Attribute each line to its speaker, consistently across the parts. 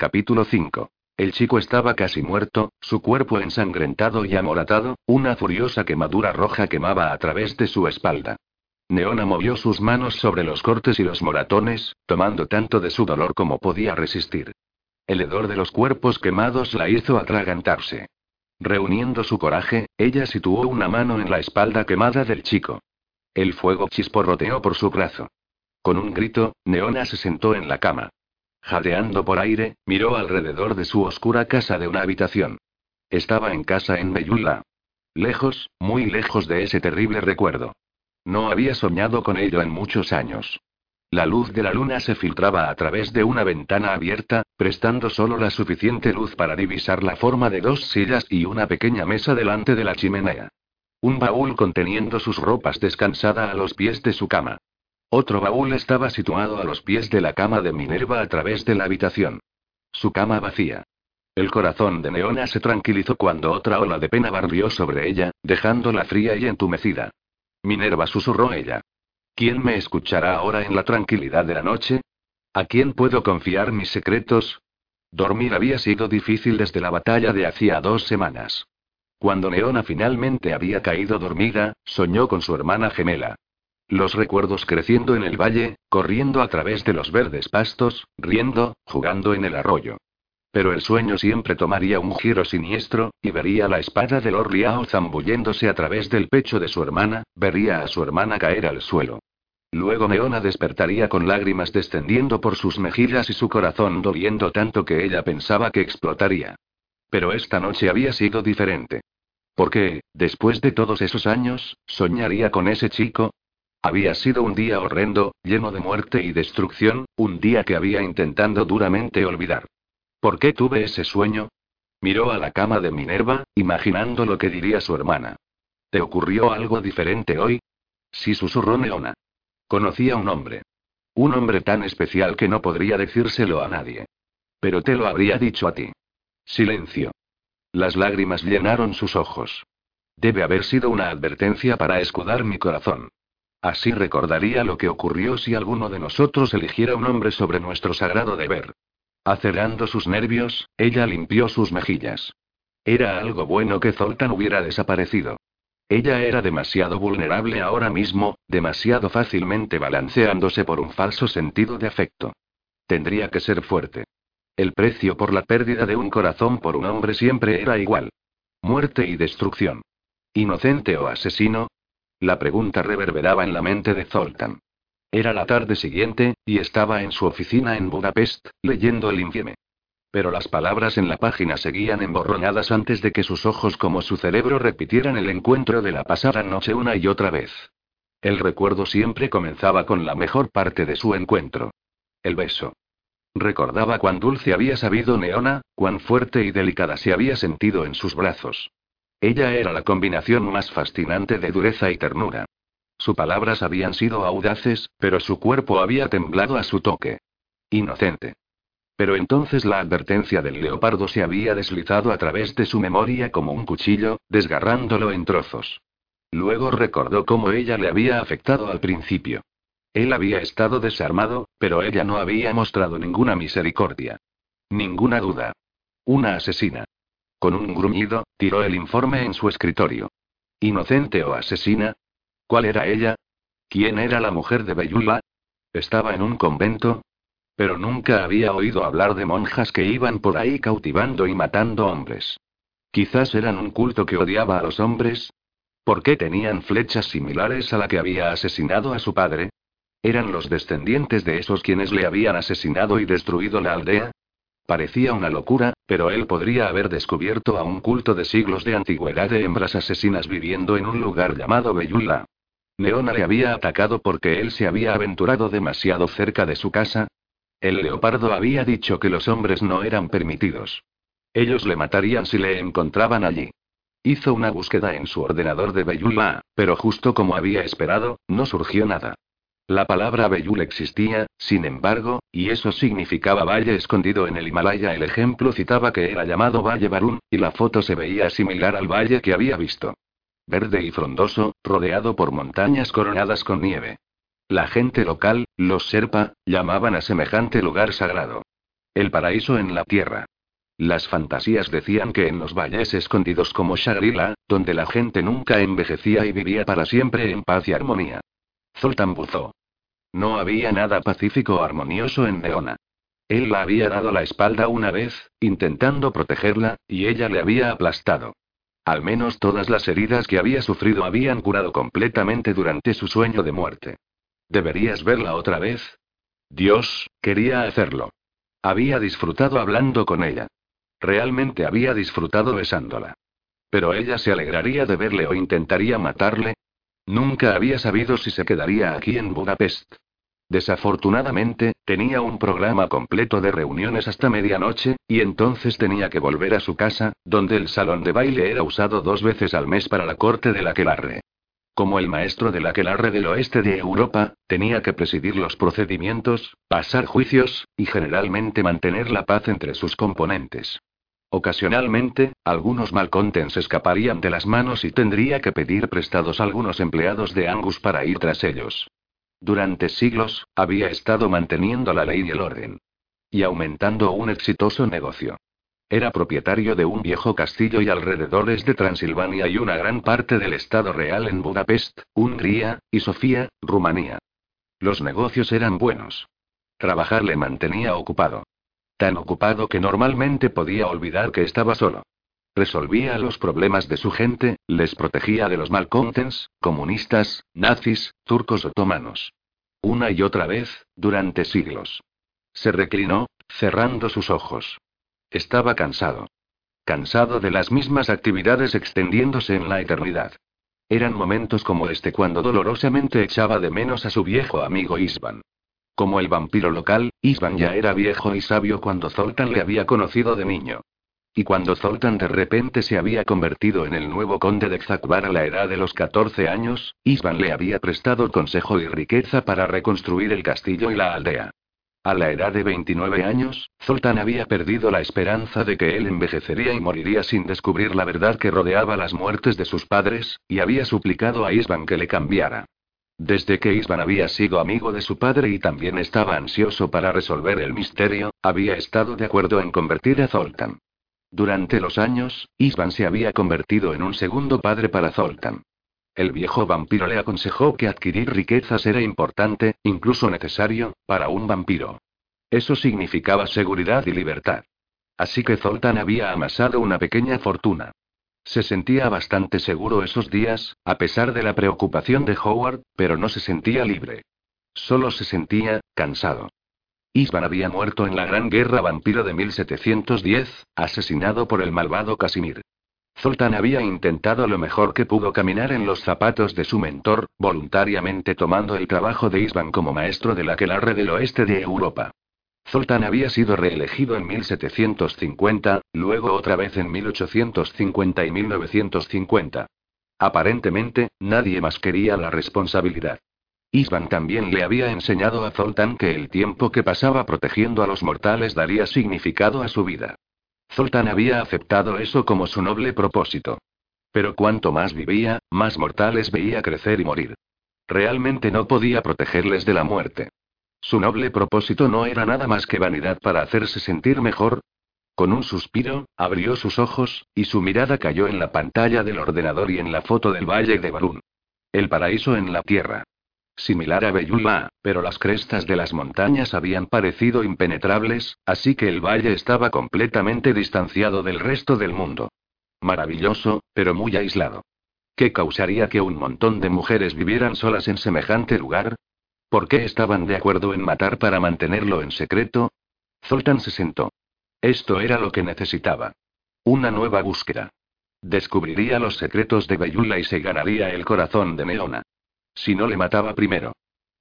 Speaker 1: Capítulo 5. El chico estaba casi muerto, su cuerpo ensangrentado y amoratado, una furiosa quemadura roja quemaba a través de su espalda. Neona movió sus manos sobre los cortes y los moratones, tomando tanto de su dolor como podía resistir. El hedor de los cuerpos quemados la hizo atragantarse. Reuniendo su coraje, ella situó una mano en la espalda quemada del chico. El fuego chisporroteó por su brazo. Con un grito, Neona se sentó en la cama. Jadeando por aire, miró alrededor de su oscura casa de una habitación. Estaba en casa en Beyula. Lejos, muy lejos de ese terrible recuerdo. No había soñado con ello en muchos años. La luz de la luna se filtraba a través de una ventana abierta, prestando solo la suficiente luz para divisar la forma de dos sillas y una pequeña mesa delante de la chimenea. Un baúl conteniendo sus ropas descansada a los pies de su cama. Otro baúl estaba situado a los pies de la cama de Minerva a través de la habitación. Su cama vacía. El corazón de Neona se tranquilizó cuando otra ola de pena barrió sobre ella, dejándola fría y entumecida. Minerva susurró ella. ¿Quién me escuchará ahora en la tranquilidad de la noche? ¿A quién puedo confiar mis secretos? Dormir había sido difícil desde la batalla de hacía dos semanas. Cuando Neona finalmente había caído dormida, soñó con su hermana gemela. Los recuerdos creciendo en el valle, corriendo a través de los verdes pastos, riendo, jugando en el arroyo. Pero el sueño siempre tomaría un giro siniestro, y vería la espada de Lord Liao zambulléndose a través del pecho de su hermana, vería a su hermana caer al suelo. Luego Neona despertaría con lágrimas descendiendo por sus mejillas y su corazón doliendo tanto que ella pensaba que explotaría. Pero esta noche había sido diferente. Porque, después de todos esos años, soñaría con ese chico, había sido un día horrendo, lleno de muerte y destrucción, un día que había intentando duramente olvidar. ¿Por qué tuve ese sueño? Miró a la cama de Minerva, imaginando lo que diría su hermana. ¿Te ocurrió algo diferente hoy? Sí, susurró Neona. Conocía un hombre. Un hombre tan especial que no podría decírselo a nadie. Pero te lo habría dicho a ti. Silencio. Las lágrimas llenaron sus ojos. Debe haber sido una advertencia para escudar mi corazón. Así recordaría lo que ocurrió si alguno de nosotros eligiera un hombre sobre nuestro sagrado deber. Acerando sus nervios, ella limpió sus mejillas. Era algo bueno que Zoltan hubiera desaparecido. Ella era demasiado vulnerable ahora mismo, demasiado fácilmente balanceándose por un falso sentido de afecto. Tendría que ser fuerte. El precio por la pérdida de un corazón por un hombre siempre era igual. Muerte y destrucción. Inocente o asesino, la pregunta reverberaba en la mente de Zoltan. Era la tarde siguiente, y estaba en su oficina en Budapest, leyendo el infieme. Pero las palabras en la página seguían emborronadas antes de que sus ojos como su cerebro repitieran el encuentro de la pasada noche una y otra vez. El recuerdo siempre comenzaba con la mejor parte de su encuentro. El beso. Recordaba cuán dulce había sabido Neona, cuán fuerte y delicada se había sentido en sus brazos. Ella era la combinación más fascinante de dureza y ternura. Sus palabras habían sido audaces, pero su cuerpo había temblado a su toque. Inocente. Pero entonces la advertencia del leopardo se había deslizado a través de su memoria como un cuchillo, desgarrándolo en trozos. Luego recordó cómo ella le había afectado al principio. Él había estado desarmado, pero ella no había mostrado ninguna misericordia. Ninguna duda. Una asesina. Con un gruñido, tiró el informe en su escritorio. ¿Inocente o asesina? ¿Cuál era ella? ¿Quién era la mujer de Beyula? ¿Estaba en un convento? Pero nunca había oído hablar de monjas que iban por ahí cautivando y matando hombres. Quizás eran un culto que odiaba a los hombres. ¿Por qué tenían flechas similares a la que había asesinado a su padre? ¿Eran los descendientes de esos quienes le habían asesinado y destruido la aldea? Parecía una locura, pero él podría haber descubierto a un culto de siglos de antigüedad de hembras asesinas viviendo en un lugar llamado Beyula. Neona le había atacado porque él se había aventurado demasiado cerca de su casa. El leopardo había dicho que los hombres no eran permitidos. Ellos le matarían si le encontraban allí. Hizo una búsqueda en su ordenador de Beyula, pero justo como había esperado, no surgió nada. La palabra Beyul existía, sin embargo, y eso significaba valle escondido en el Himalaya. El ejemplo citaba que era llamado Valle Barún, y la foto se veía similar al valle que había visto. Verde y frondoso, rodeado por montañas coronadas con nieve. La gente local, los Serpa, llamaban a semejante lugar sagrado. El paraíso en la tierra. Las fantasías decían que en los valles escondidos como Shangri-La, donde la gente nunca envejecía y vivía para siempre en paz y armonía. Zoltan buzó. No había nada pacífico o armonioso en Leona. Él la había dado la espalda una vez, intentando protegerla, y ella le había aplastado. Al menos todas las heridas que había sufrido habían curado completamente durante su sueño de muerte. ¿Deberías verla otra vez? Dios, quería hacerlo. Había disfrutado hablando con ella. Realmente había disfrutado besándola. Pero ella se alegraría de verle o intentaría matarle, Nunca había sabido si se quedaría aquí en Budapest. Desafortunadamente, tenía un programa completo de reuniones hasta medianoche, y entonces tenía que volver a su casa, donde el salón de baile era usado dos veces al mes para la corte de la Quelarre. Como el maestro de la Quelarre del oeste de Europa, tenía que presidir los procedimientos, pasar juicios, y generalmente mantener la paz entre sus componentes. Ocasionalmente, algunos malcontents escaparían de las manos y tendría que pedir prestados a algunos empleados de Angus para ir tras ellos. Durante siglos, había estado manteniendo la ley y el orden. Y aumentando un exitoso negocio. Era propietario de un viejo castillo y alrededores de Transilvania y una gran parte del Estado Real en Budapest, Hungría, y Sofía, Rumanía. Los negocios eran buenos. Trabajar le mantenía ocupado. Tan ocupado que normalmente podía olvidar que estaba solo. Resolvía los problemas de su gente, les protegía de los malcontents, comunistas, nazis, turcos otomanos. Una y otra vez, durante siglos. Se reclinó, cerrando sus ojos. Estaba cansado. Cansado de las mismas actividades extendiéndose en la eternidad. Eran momentos como este cuando dolorosamente echaba de menos a su viejo amigo Isvan. Como el vampiro local, Isvan ya era viejo y sabio cuando Zoltan le había conocido de niño. Y cuando Zoltan de repente se había convertido en el nuevo conde de Xakbar a la edad de los 14 años, Isvan le había prestado consejo y riqueza para reconstruir el castillo y la aldea. A la edad de 29 años, Zoltan había perdido la esperanza de que él envejecería y moriría sin descubrir la verdad que rodeaba las muertes de sus padres, y había suplicado a Isvan que le cambiara. Desde que Isvan había sido amigo de su padre y también estaba ansioso para resolver el misterio, había estado de acuerdo en convertir a Zoltan. Durante los años, Isvan se había convertido en un segundo padre para Zoltan. El viejo vampiro le aconsejó que adquirir riquezas era importante, incluso necesario, para un vampiro. Eso significaba seguridad y libertad. Así que Zoltan había amasado una pequeña fortuna. Se sentía bastante seguro esos días, a pesar de la preocupación de Howard, pero no se sentía libre. Solo se sentía, cansado. Isvan había muerto en la Gran Guerra Vampiro de 1710, asesinado por el malvado Casimir. Zoltan había intentado lo mejor que pudo caminar en los zapatos de su mentor, voluntariamente tomando el trabajo de Isvan como maestro de la Quelarre del oeste de Europa. Zoltán había sido reelegido en 1750, luego otra vez en 1850 y 1950. Aparentemente, nadie más quería la responsabilidad. Isvan también le había enseñado a Zoltán que el tiempo que pasaba protegiendo a los mortales daría significado a su vida. Zoltán había aceptado eso como su noble propósito. Pero cuanto más vivía, más mortales veía crecer y morir. Realmente no podía protegerles de la muerte. Su noble propósito no era nada más que vanidad para hacerse sentir mejor. Con un suspiro, abrió sus ojos, y su mirada cayó en la pantalla del ordenador y en la foto del valle de Barún. El paraíso en la tierra. Similar a Beyula, pero las crestas de las montañas habían parecido impenetrables, así que el valle estaba completamente distanciado del resto del mundo. Maravilloso, pero muy aislado. ¿Qué causaría que un montón de mujeres vivieran solas en semejante lugar? ¿Por qué estaban de acuerdo en matar para mantenerlo en secreto? Zoltan se sentó. Esto era lo que necesitaba. Una nueva búsqueda. Descubriría los secretos de Beyula y se ganaría el corazón de Neona. Si no le mataba primero.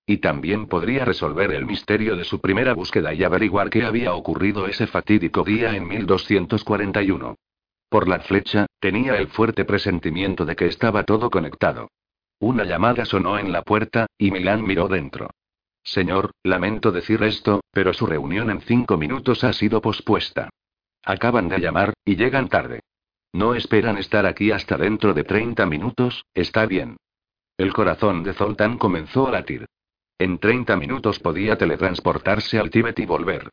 Speaker 1: Y también podría resolver el misterio de su primera búsqueda y averiguar qué había ocurrido ese fatídico día en 1241. Por la flecha, tenía el fuerte presentimiento de que estaba todo conectado. Una llamada sonó en la puerta, y Milán miró dentro. Señor, lamento decir esto, pero su reunión en cinco minutos ha sido pospuesta. Acaban de llamar, y llegan tarde. No esperan estar aquí hasta dentro de 30 minutos, está bien. El corazón de Zoltán comenzó a latir. En 30 minutos podía teletransportarse al Tíbet y volver.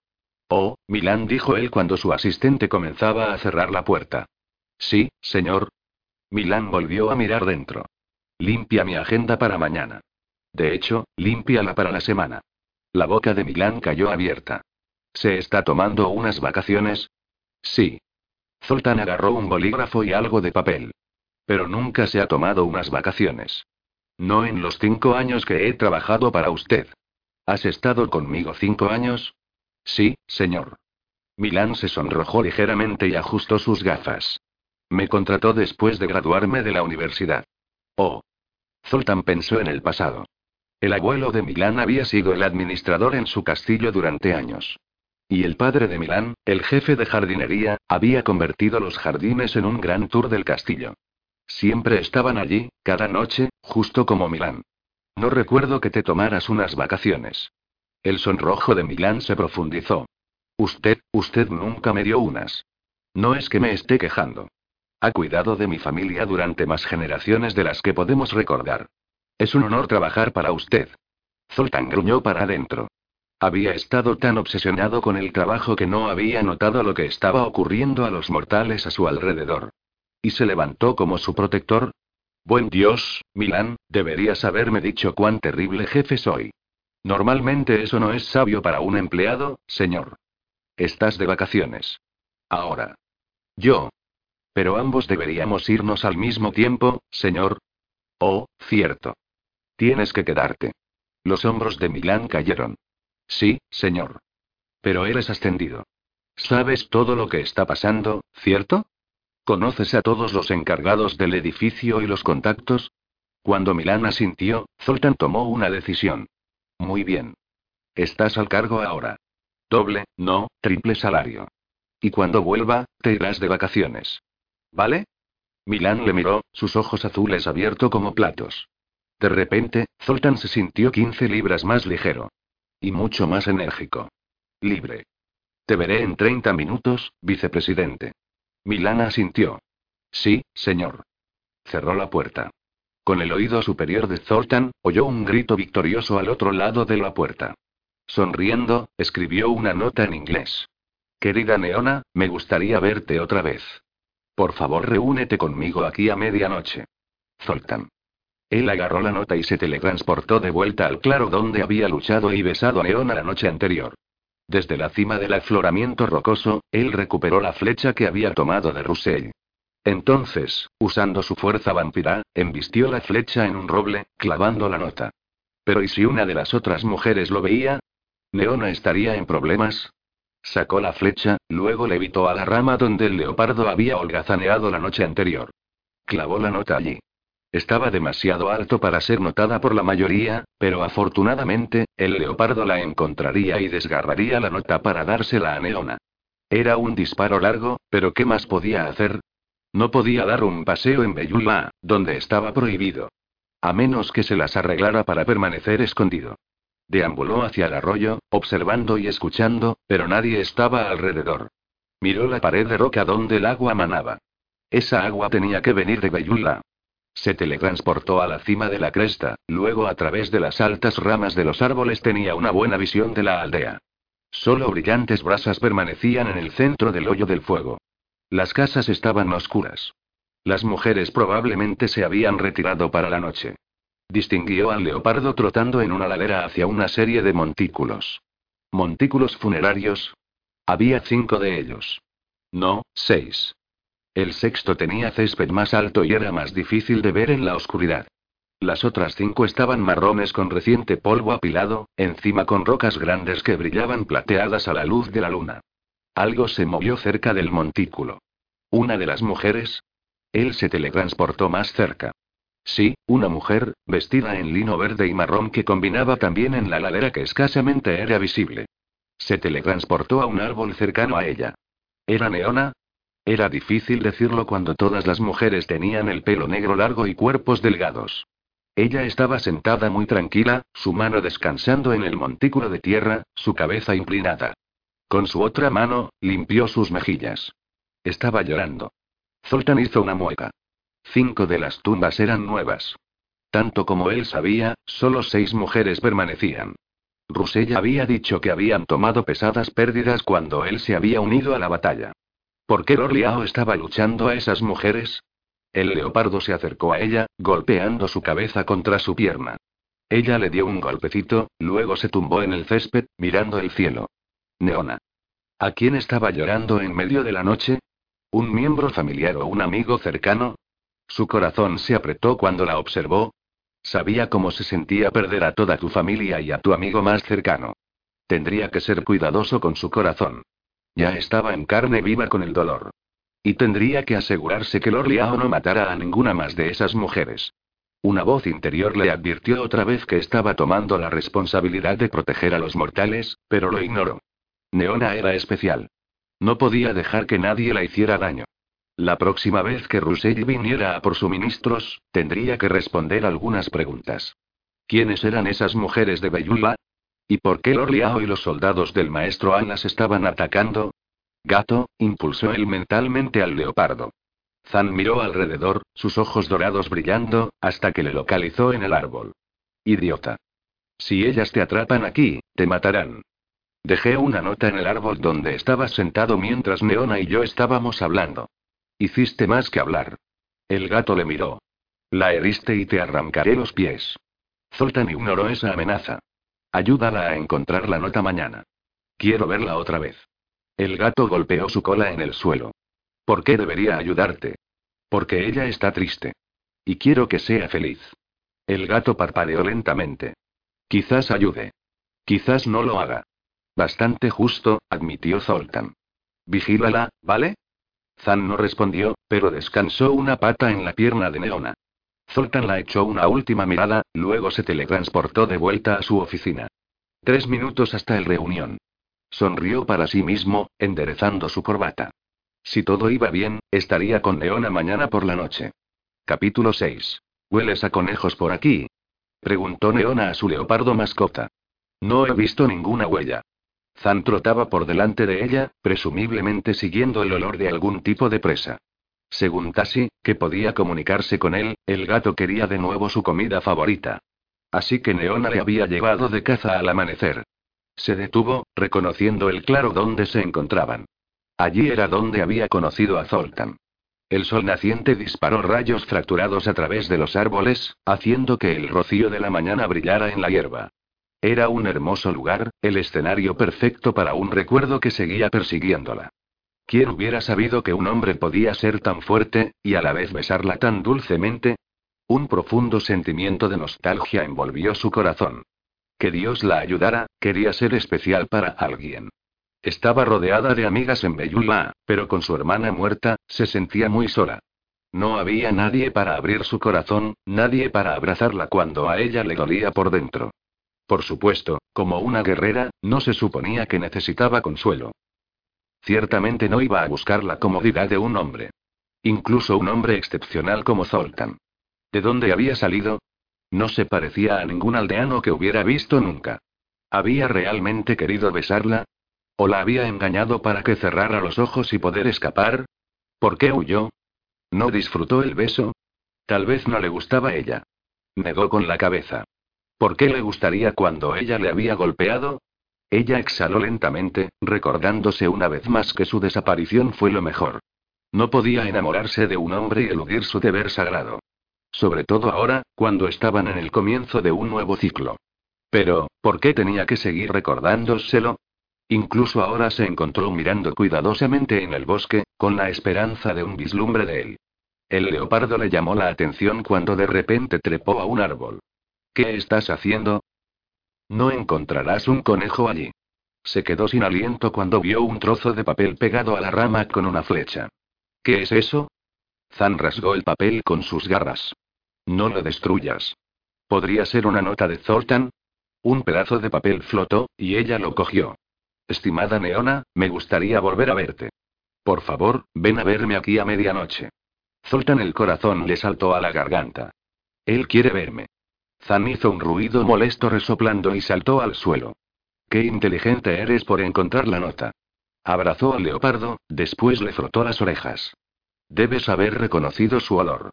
Speaker 1: Oh, Milán dijo él cuando su asistente comenzaba a cerrar la puerta. Sí, señor. Milán volvió a mirar dentro. Limpia mi agenda para mañana. De hecho, límpiala para la semana. La boca de Milán cayó abierta. ¿Se está tomando unas vacaciones? Sí. Zoltán agarró un bolígrafo y algo de papel. Pero nunca se ha tomado unas vacaciones. No en los cinco años que he trabajado para usted. ¿Has estado conmigo cinco años? Sí, señor. Milán se sonrojó ligeramente y ajustó sus gafas. Me contrató después de graduarme de la universidad. Oh. Zoltán pensó en el pasado. El abuelo de Milán había sido el administrador en su castillo durante años. Y el padre de Milán, el jefe de jardinería, había convertido los jardines en un gran tour del castillo. Siempre estaban allí, cada noche, justo como Milán. No recuerdo que te tomaras unas vacaciones. El sonrojo de Milán se profundizó. Usted, usted nunca me dio unas. No es que me esté quejando. Ha cuidado de mi familia durante más generaciones de las que podemos recordar. Es un honor trabajar para usted. Zoltán gruñó para adentro. Había estado tan obsesionado con el trabajo que no había notado lo que estaba ocurriendo a los mortales a su alrededor. Y se levantó como su protector. Buen Dios, Milán, deberías haberme dicho cuán terrible jefe soy. Normalmente eso no es sabio para un empleado, señor. Estás de vacaciones. Ahora. Yo. Pero ambos deberíamos irnos al mismo tiempo, señor. Oh, cierto. Tienes que quedarte. Los hombros de Milán cayeron. Sí, señor. Pero eres ascendido. Sabes todo lo que está pasando, ¿cierto? ¿Conoces a todos los encargados del edificio y los contactos? Cuando Milán asintió, Zoltan tomó una decisión. Muy bien. Estás al cargo ahora. Doble, no, triple salario. Y cuando vuelva, te irás de vacaciones. ¿Vale? Milán le miró, sus ojos azules abiertos como platos. De repente, Zoltan se sintió 15 libras más ligero. Y mucho más enérgico. Libre. Te veré en 30 minutos, vicepresidente. Milana asintió. Sí, señor. Cerró la puerta. Con el oído superior de Zoltan, oyó un grito victorioso al otro lado de la puerta. Sonriendo, escribió una nota en inglés. Querida Neona, me gustaría verte otra vez. Por favor, reúnete conmigo aquí a medianoche. Zoltan. Él agarró la nota y se teletransportó de vuelta al claro donde había luchado y besado a Neona la noche anterior. Desde la cima del afloramiento rocoso, él recuperó la flecha que había tomado de Russell. Entonces, usando su fuerza vampira, embistió la flecha en un roble, clavando la nota. Pero ¿y si una de las otras mujeres lo veía? ¿Neona estaría en problemas? Sacó la flecha, luego levitó a la rama donde el leopardo había holgazaneado la noche anterior. Clavó la nota allí. Estaba demasiado alto para ser notada por la mayoría, pero afortunadamente, el leopardo la encontraría y desgarraría la nota para dársela a Neona. Era un disparo largo, pero ¿qué más podía hacer? No podía dar un paseo en Bellula, donde estaba prohibido. A menos que se las arreglara para permanecer escondido. Deambuló hacia el arroyo, observando y escuchando, pero nadie estaba alrededor. Miró la pared de roca donde el agua manaba. Esa agua tenía que venir de Bellula. Se teletransportó a la cima de la cresta, luego a través de las altas ramas de los árboles tenía una buena visión de la aldea. Solo brillantes brasas permanecían en el centro del hoyo del fuego. Las casas estaban oscuras. Las mujeres probablemente se habían retirado para la noche. Distinguió al leopardo trotando en una ladera hacia una serie de montículos. ¿Montículos funerarios? Había cinco de ellos. No, seis. El sexto tenía césped más alto y era más difícil de ver en la oscuridad. Las otras cinco estaban marrones con reciente polvo apilado, encima con rocas grandes que brillaban plateadas a la luz de la luna. Algo se movió cerca del montículo. ¿Una de las mujeres? Él se teletransportó más cerca. Sí, una mujer, vestida en lino verde y marrón que combinaba también en la ladera que escasamente era visible. Se teletransportó a un árbol cercano a ella. ¿Era Neona? Era difícil decirlo cuando todas las mujeres tenían el pelo negro largo y cuerpos delgados. Ella estaba sentada muy tranquila, su mano descansando en el montículo de tierra, su cabeza inclinada. Con su otra mano, limpió sus mejillas. Estaba llorando. Zoltan hizo una mueca. Cinco de las tumbas eran nuevas. Tanto como él sabía, solo seis mujeres permanecían. Rusella había dicho que habían tomado pesadas pérdidas cuando él se había unido a la batalla. ¿Por qué Lorliao estaba luchando a esas mujeres? El leopardo se acercó a ella, golpeando su cabeza contra su pierna. Ella le dio un golpecito, luego se tumbó en el césped, mirando el cielo. Neona. ¿A quién estaba llorando en medio de la noche? ¿Un miembro familiar o un amigo cercano? Su corazón se apretó cuando la observó. Sabía cómo se sentía perder a toda tu familia y a tu amigo más cercano. Tendría que ser cuidadoso con su corazón. Ya estaba en carne viva con el dolor. Y tendría que asegurarse que Lord Liao no matara a ninguna más de esas mujeres. Una voz interior le advirtió otra vez que estaba tomando la responsabilidad de proteger a los mortales, pero lo ignoró. Neona era especial. No podía dejar que nadie la hiciera daño. La próxima vez que Russell viniera a por suministros, tendría que responder algunas preguntas. ¿Quiénes eran esas mujeres de Beyula? ¿Y por qué Lorliao y los soldados del maestro An las estaban atacando? Gato, impulsó él mentalmente al leopardo. Zan miró alrededor, sus ojos dorados brillando, hasta que le localizó en el árbol. Idiota. Si ellas te atrapan aquí, te matarán. Dejé una nota en el árbol donde estabas sentado mientras Neona y yo estábamos hablando. Hiciste más que hablar. El gato le miró. La heriste y te arrancaré los pies. Zoltan ignoró esa amenaza. Ayúdala a encontrar la nota mañana. Quiero verla otra vez. El gato golpeó su cola en el suelo. ¿Por qué debería ayudarte? Porque ella está triste. Y quiero que sea feliz. El gato parpadeó lentamente. Quizás ayude. Quizás no lo haga. Bastante justo, admitió Zoltan. Vigílala, ¿vale? Zan no respondió, pero descansó una pata en la pierna de Neona. Zoltan la echó una última mirada, luego se teletransportó de vuelta a su oficina. Tres minutos hasta el reunión. Sonrió para sí mismo, enderezando su corbata. Si todo iba bien, estaría con Neona mañana por la noche. Capítulo 6. ¿Hueles a conejos por aquí? Preguntó Neona a su leopardo mascota. No he visto ninguna huella. Zan trotaba por delante de ella, presumiblemente siguiendo el olor de algún tipo de presa. Según Tassi, que podía comunicarse con él, el gato quería de nuevo su comida favorita. Así que Neona le había llevado de caza al amanecer. Se detuvo, reconociendo el claro donde se encontraban. Allí era donde había conocido a Zoltan. El sol naciente disparó rayos fracturados a través de los árboles, haciendo que el rocío de la mañana brillara en la hierba. Era un hermoso lugar, el escenario perfecto para un recuerdo que seguía persiguiéndola. ¿Quién hubiera sabido que un hombre podía ser tan fuerte, y a la vez besarla tan dulcemente? Un profundo sentimiento de nostalgia envolvió su corazón. Que Dios la ayudara, quería ser especial para alguien. Estaba rodeada de amigas en Beyula, pero con su hermana muerta, se sentía muy sola. No había nadie para abrir su corazón, nadie para abrazarla cuando a ella le dolía por dentro. Por supuesto, como una guerrera, no se suponía que necesitaba consuelo. Ciertamente no iba a buscar la comodidad de un hombre. Incluso un hombre excepcional como Zoltan. ¿De dónde había salido? No se parecía a ningún aldeano que hubiera visto nunca. ¿Había realmente querido besarla? ¿O la había engañado para que cerrara los ojos y poder escapar? ¿Por qué huyó? ¿No disfrutó el beso? Tal vez no le gustaba ella. Negó con la cabeza. ¿Por qué le gustaría cuando ella le había golpeado? Ella exhaló lentamente, recordándose una vez más que su desaparición fue lo mejor. No podía enamorarse de un hombre y eludir su deber sagrado. Sobre todo ahora, cuando estaban en el comienzo de un nuevo ciclo. Pero, ¿por qué tenía que seguir recordándoselo? Incluso ahora se encontró mirando cuidadosamente en el bosque, con la esperanza de un vislumbre de él. El leopardo le llamó la atención cuando de repente trepó a un árbol. ¿Qué estás haciendo? No encontrarás un conejo allí. Se quedó sin aliento cuando vio un trozo de papel pegado a la rama con una flecha. ¿Qué es eso? Zan rasgó el papel con sus garras. No lo destruyas. ¿Podría ser una nota de Zoltan? Un pedazo de papel flotó, y ella lo cogió. Estimada Neona, me gustaría volver a verte. Por favor, ven a verme aquí a medianoche. Zoltan el corazón le saltó a la garganta. Él quiere verme. Zan hizo un ruido molesto resoplando y saltó al suelo. Qué inteligente eres por encontrar la nota. Abrazó al leopardo, después le frotó las orejas. Debes haber reconocido su olor.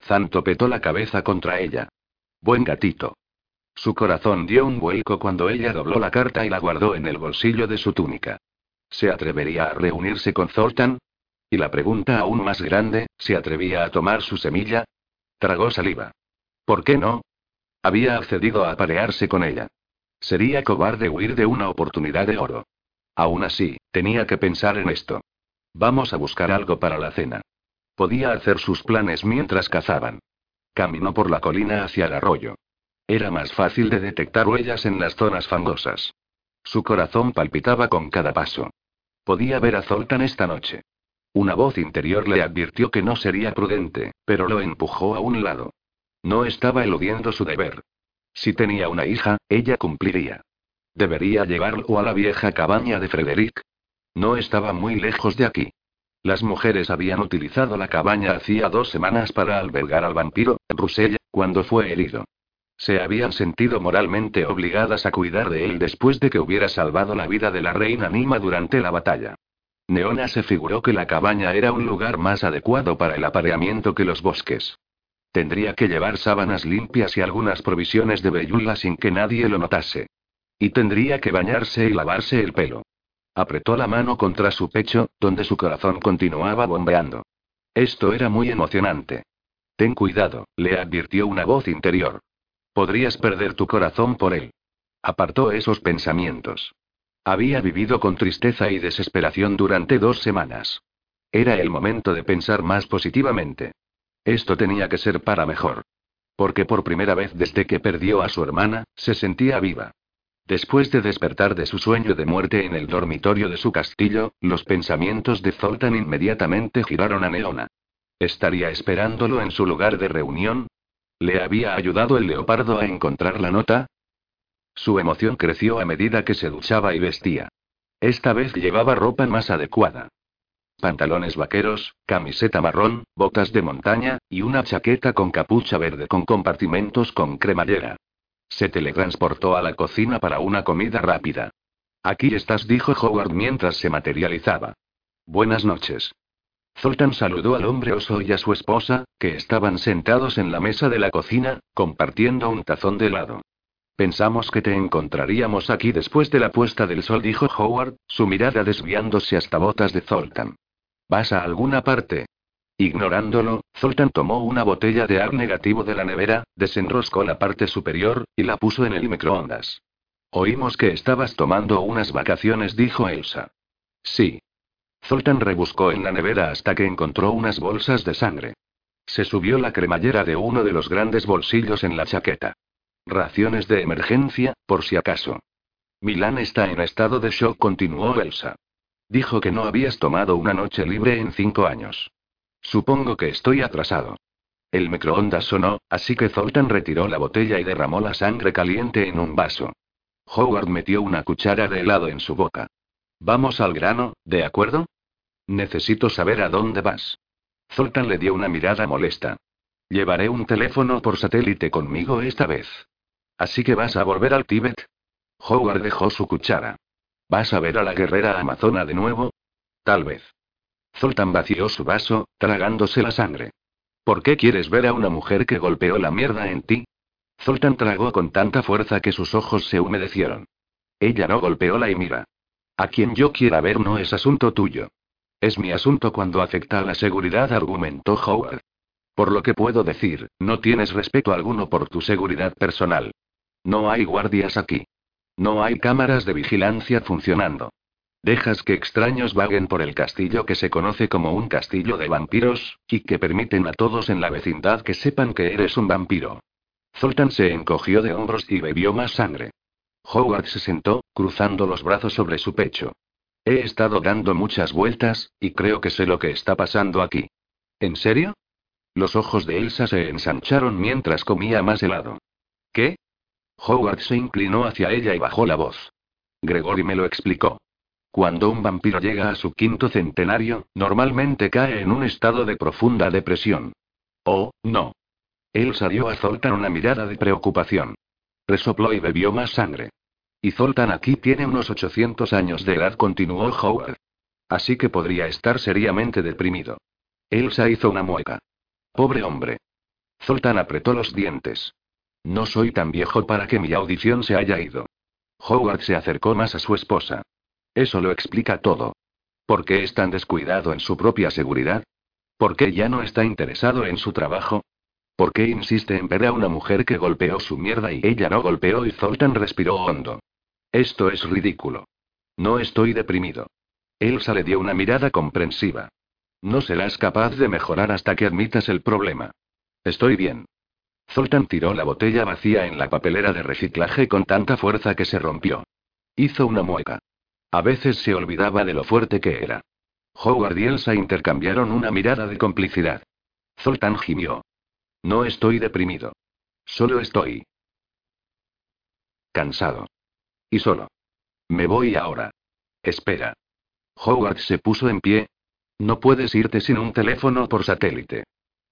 Speaker 1: Zan topetó la cabeza contra ella. Buen gatito. Su corazón dio un vuelco cuando ella dobló la carta y la guardó en el bolsillo de su túnica. ¿Se atrevería a reunirse con Zoltan? Y la pregunta aún más grande, ¿se atrevía a tomar su semilla? Tragó saliva. ¿Por qué no? Había accedido a aparearse con ella. Sería cobarde huir de una oportunidad de oro. Aún así, tenía que pensar en esto. Vamos a buscar algo para la cena. Podía hacer sus planes mientras cazaban. Caminó por la colina hacia el arroyo. Era más fácil de detectar huellas en las zonas fangosas. Su corazón palpitaba con cada paso. Podía ver a Zoltan esta noche. Una voz interior le advirtió que no sería prudente, pero lo empujó a un lado. No estaba eludiendo su deber. Si tenía una hija, ella cumpliría. Debería llevarlo a la vieja cabaña de Frederick. No estaba muy lejos de aquí. Las mujeres habían utilizado la cabaña hacía dos semanas para albergar al vampiro, Russell, cuando fue herido. Se habían sentido moralmente obligadas a cuidar de él después de que hubiera salvado la vida de la reina Nima durante la batalla. Neona se figuró que la cabaña era un lugar más adecuado para el apareamiento que los bosques. Tendría que llevar sábanas limpias y algunas provisiones de vellula sin que nadie lo notase. Y tendría que bañarse y lavarse el pelo. Apretó la mano contra su pecho, donde su corazón continuaba bombeando. Esto era muy emocionante. Ten cuidado, le advirtió una voz interior. Podrías perder tu corazón por él. Apartó esos pensamientos. Había vivido con tristeza y desesperación durante dos semanas. Era el momento de pensar más positivamente. Esto tenía que ser para mejor. Porque por primera vez desde que perdió a su hermana, se sentía viva. Después de despertar de su sueño de muerte en el dormitorio de su castillo, los pensamientos de Zoltan inmediatamente giraron a Neona. ¿Estaría esperándolo en su lugar de reunión? ¿Le había ayudado el leopardo a encontrar la nota? Su emoción creció a medida que se duchaba y vestía. Esta vez llevaba ropa más adecuada. Pantalones vaqueros, camiseta marrón, botas de montaña, y una chaqueta con capucha verde con compartimentos con cremallera. Se teletransportó a la cocina para una comida rápida. Aquí estás, dijo Howard mientras se materializaba. Buenas noches. Zoltan saludó al hombre oso y a su esposa, que estaban sentados en la mesa de la cocina, compartiendo un tazón de helado. Pensamos que te encontraríamos aquí después de la puesta del sol, dijo Howard, su mirada desviándose hasta botas de Zoltan. ¿Vas a alguna parte? Ignorándolo, Zoltan tomó una botella de ar negativo de la nevera, desenroscó la parte superior, y la puso en el microondas. Oímos que estabas tomando unas vacaciones, dijo Elsa. Sí. Zoltan rebuscó en la nevera hasta que encontró unas bolsas de sangre. Se subió la cremallera de uno de los grandes bolsillos en la chaqueta. Raciones de emergencia, por si acaso. Milán está en estado de shock, continuó Elsa. Dijo que no habías tomado una noche libre en cinco años. Supongo que estoy atrasado. El microondas sonó, así que Zoltan retiró la botella y derramó la sangre caliente en un vaso. Howard metió una cuchara de helado en su boca. Vamos al grano, ¿de acuerdo? Necesito saber a dónde vas. Zoltan le dio una mirada molesta. Llevaré un teléfono por satélite conmigo esta vez. Así que vas a volver al Tíbet. Howard dejó su cuchara. ¿Vas a ver a la guerrera amazona de nuevo? Tal vez. Zoltan vació su vaso, tragándose la sangre. ¿Por qué quieres ver a una mujer que golpeó la mierda en ti? Zoltan tragó con tanta fuerza que sus ojos se humedecieron. Ella no golpeó la y mira. A quien yo quiera ver no es asunto tuyo. Es mi asunto cuando afecta a la seguridad, argumentó Howard. Por lo que puedo decir, no tienes respeto alguno por tu seguridad personal. No hay guardias aquí. No hay cámaras de vigilancia funcionando. Dejas que extraños vaguen por el castillo que se conoce como un castillo de vampiros, y que permiten a todos en la vecindad que sepan que eres un vampiro. Zoltan se encogió de hombros y bebió más sangre. Howard se sentó, cruzando los brazos sobre su pecho. He estado dando muchas vueltas, y creo que sé lo que está pasando aquí. ¿En serio? Los ojos de Elsa se ensancharon mientras comía más helado. ¿Qué? Howard se inclinó hacia ella y bajó la voz. Gregory me lo explicó. Cuando un vampiro llega a su quinto centenario, normalmente cae en un estado de profunda depresión. Oh, no. Elsa dio a Zoltan una mirada de preocupación. Resopló y bebió más sangre. Y Zoltan aquí tiene unos 800 años de edad, continuó Howard. Así que podría estar seriamente deprimido. Elsa hizo una mueca. Pobre hombre. Zoltan apretó los dientes. No soy tan viejo para que mi audición se haya ido. Howard se acercó más a su esposa. Eso lo explica todo. ¿Por qué es tan descuidado en su propia seguridad? ¿Por qué ya no está interesado en su trabajo? ¿Por qué insiste en ver a una mujer que golpeó su mierda y ella no golpeó y Zoltan respiró hondo? Esto es ridículo. No estoy deprimido. Elsa le dio una mirada comprensiva. No serás capaz de mejorar hasta que admitas el problema. Estoy bien. Zoltan tiró la botella vacía en la papelera de reciclaje con tanta fuerza que se rompió. Hizo una mueca. A veces se olvidaba de lo fuerte que era. Howard y Elsa intercambiaron una mirada de complicidad. Zoltan gimió. No estoy deprimido. Solo estoy. Cansado. Y solo. Me voy ahora. Espera. Howard se puso en pie. No puedes irte sin un teléfono por satélite.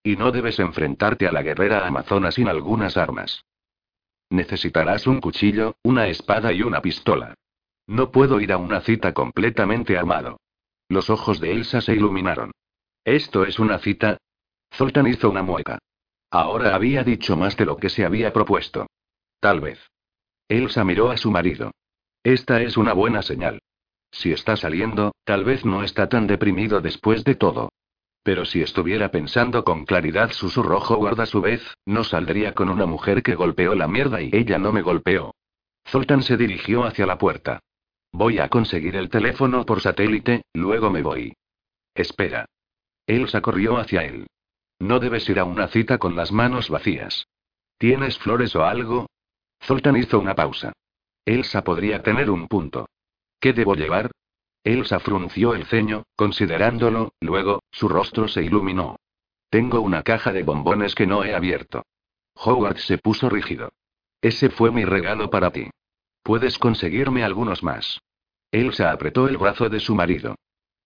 Speaker 1: Y no debes enfrentarte a la guerrera amazona sin algunas armas. Necesitarás un cuchillo, una espada y una pistola. No puedo ir a una cita completamente armado. Los ojos de Elsa se iluminaron. ¿Esto es una cita? Zoltan hizo una mueca. Ahora había dicho más de lo que se había propuesto. Tal vez. Elsa miró a su marido. Esta es una buena señal. Si está saliendo, tal vez no está tan deprimido después de todo. Pero si estuviera pensando con claridad, susurró Howard a su vez, no saldría con una mujer que golpeó la mierda y ella no me golpeó. Zoltan se dirigió hacia la puerta. Voy a conseguir el teléfono por satélite, luego me voy. Espera. Elsa corrió hacia él. No debes ir a una cita con las manos vacías. ¿Tienes flores o algo? Zoltan hizo una pausa. Elsa podría tener un punto. ¿Qué debo llevar? Elsa frunció el ceño, considerándolo, luego, su rostro se iluminó. Tengo una caja de bombones que no he abierto. Howard se puso rígido. Ese fue mi regalo para ti. Puedes conseguirme algunos más. Elsa apretó el brazo de su marido.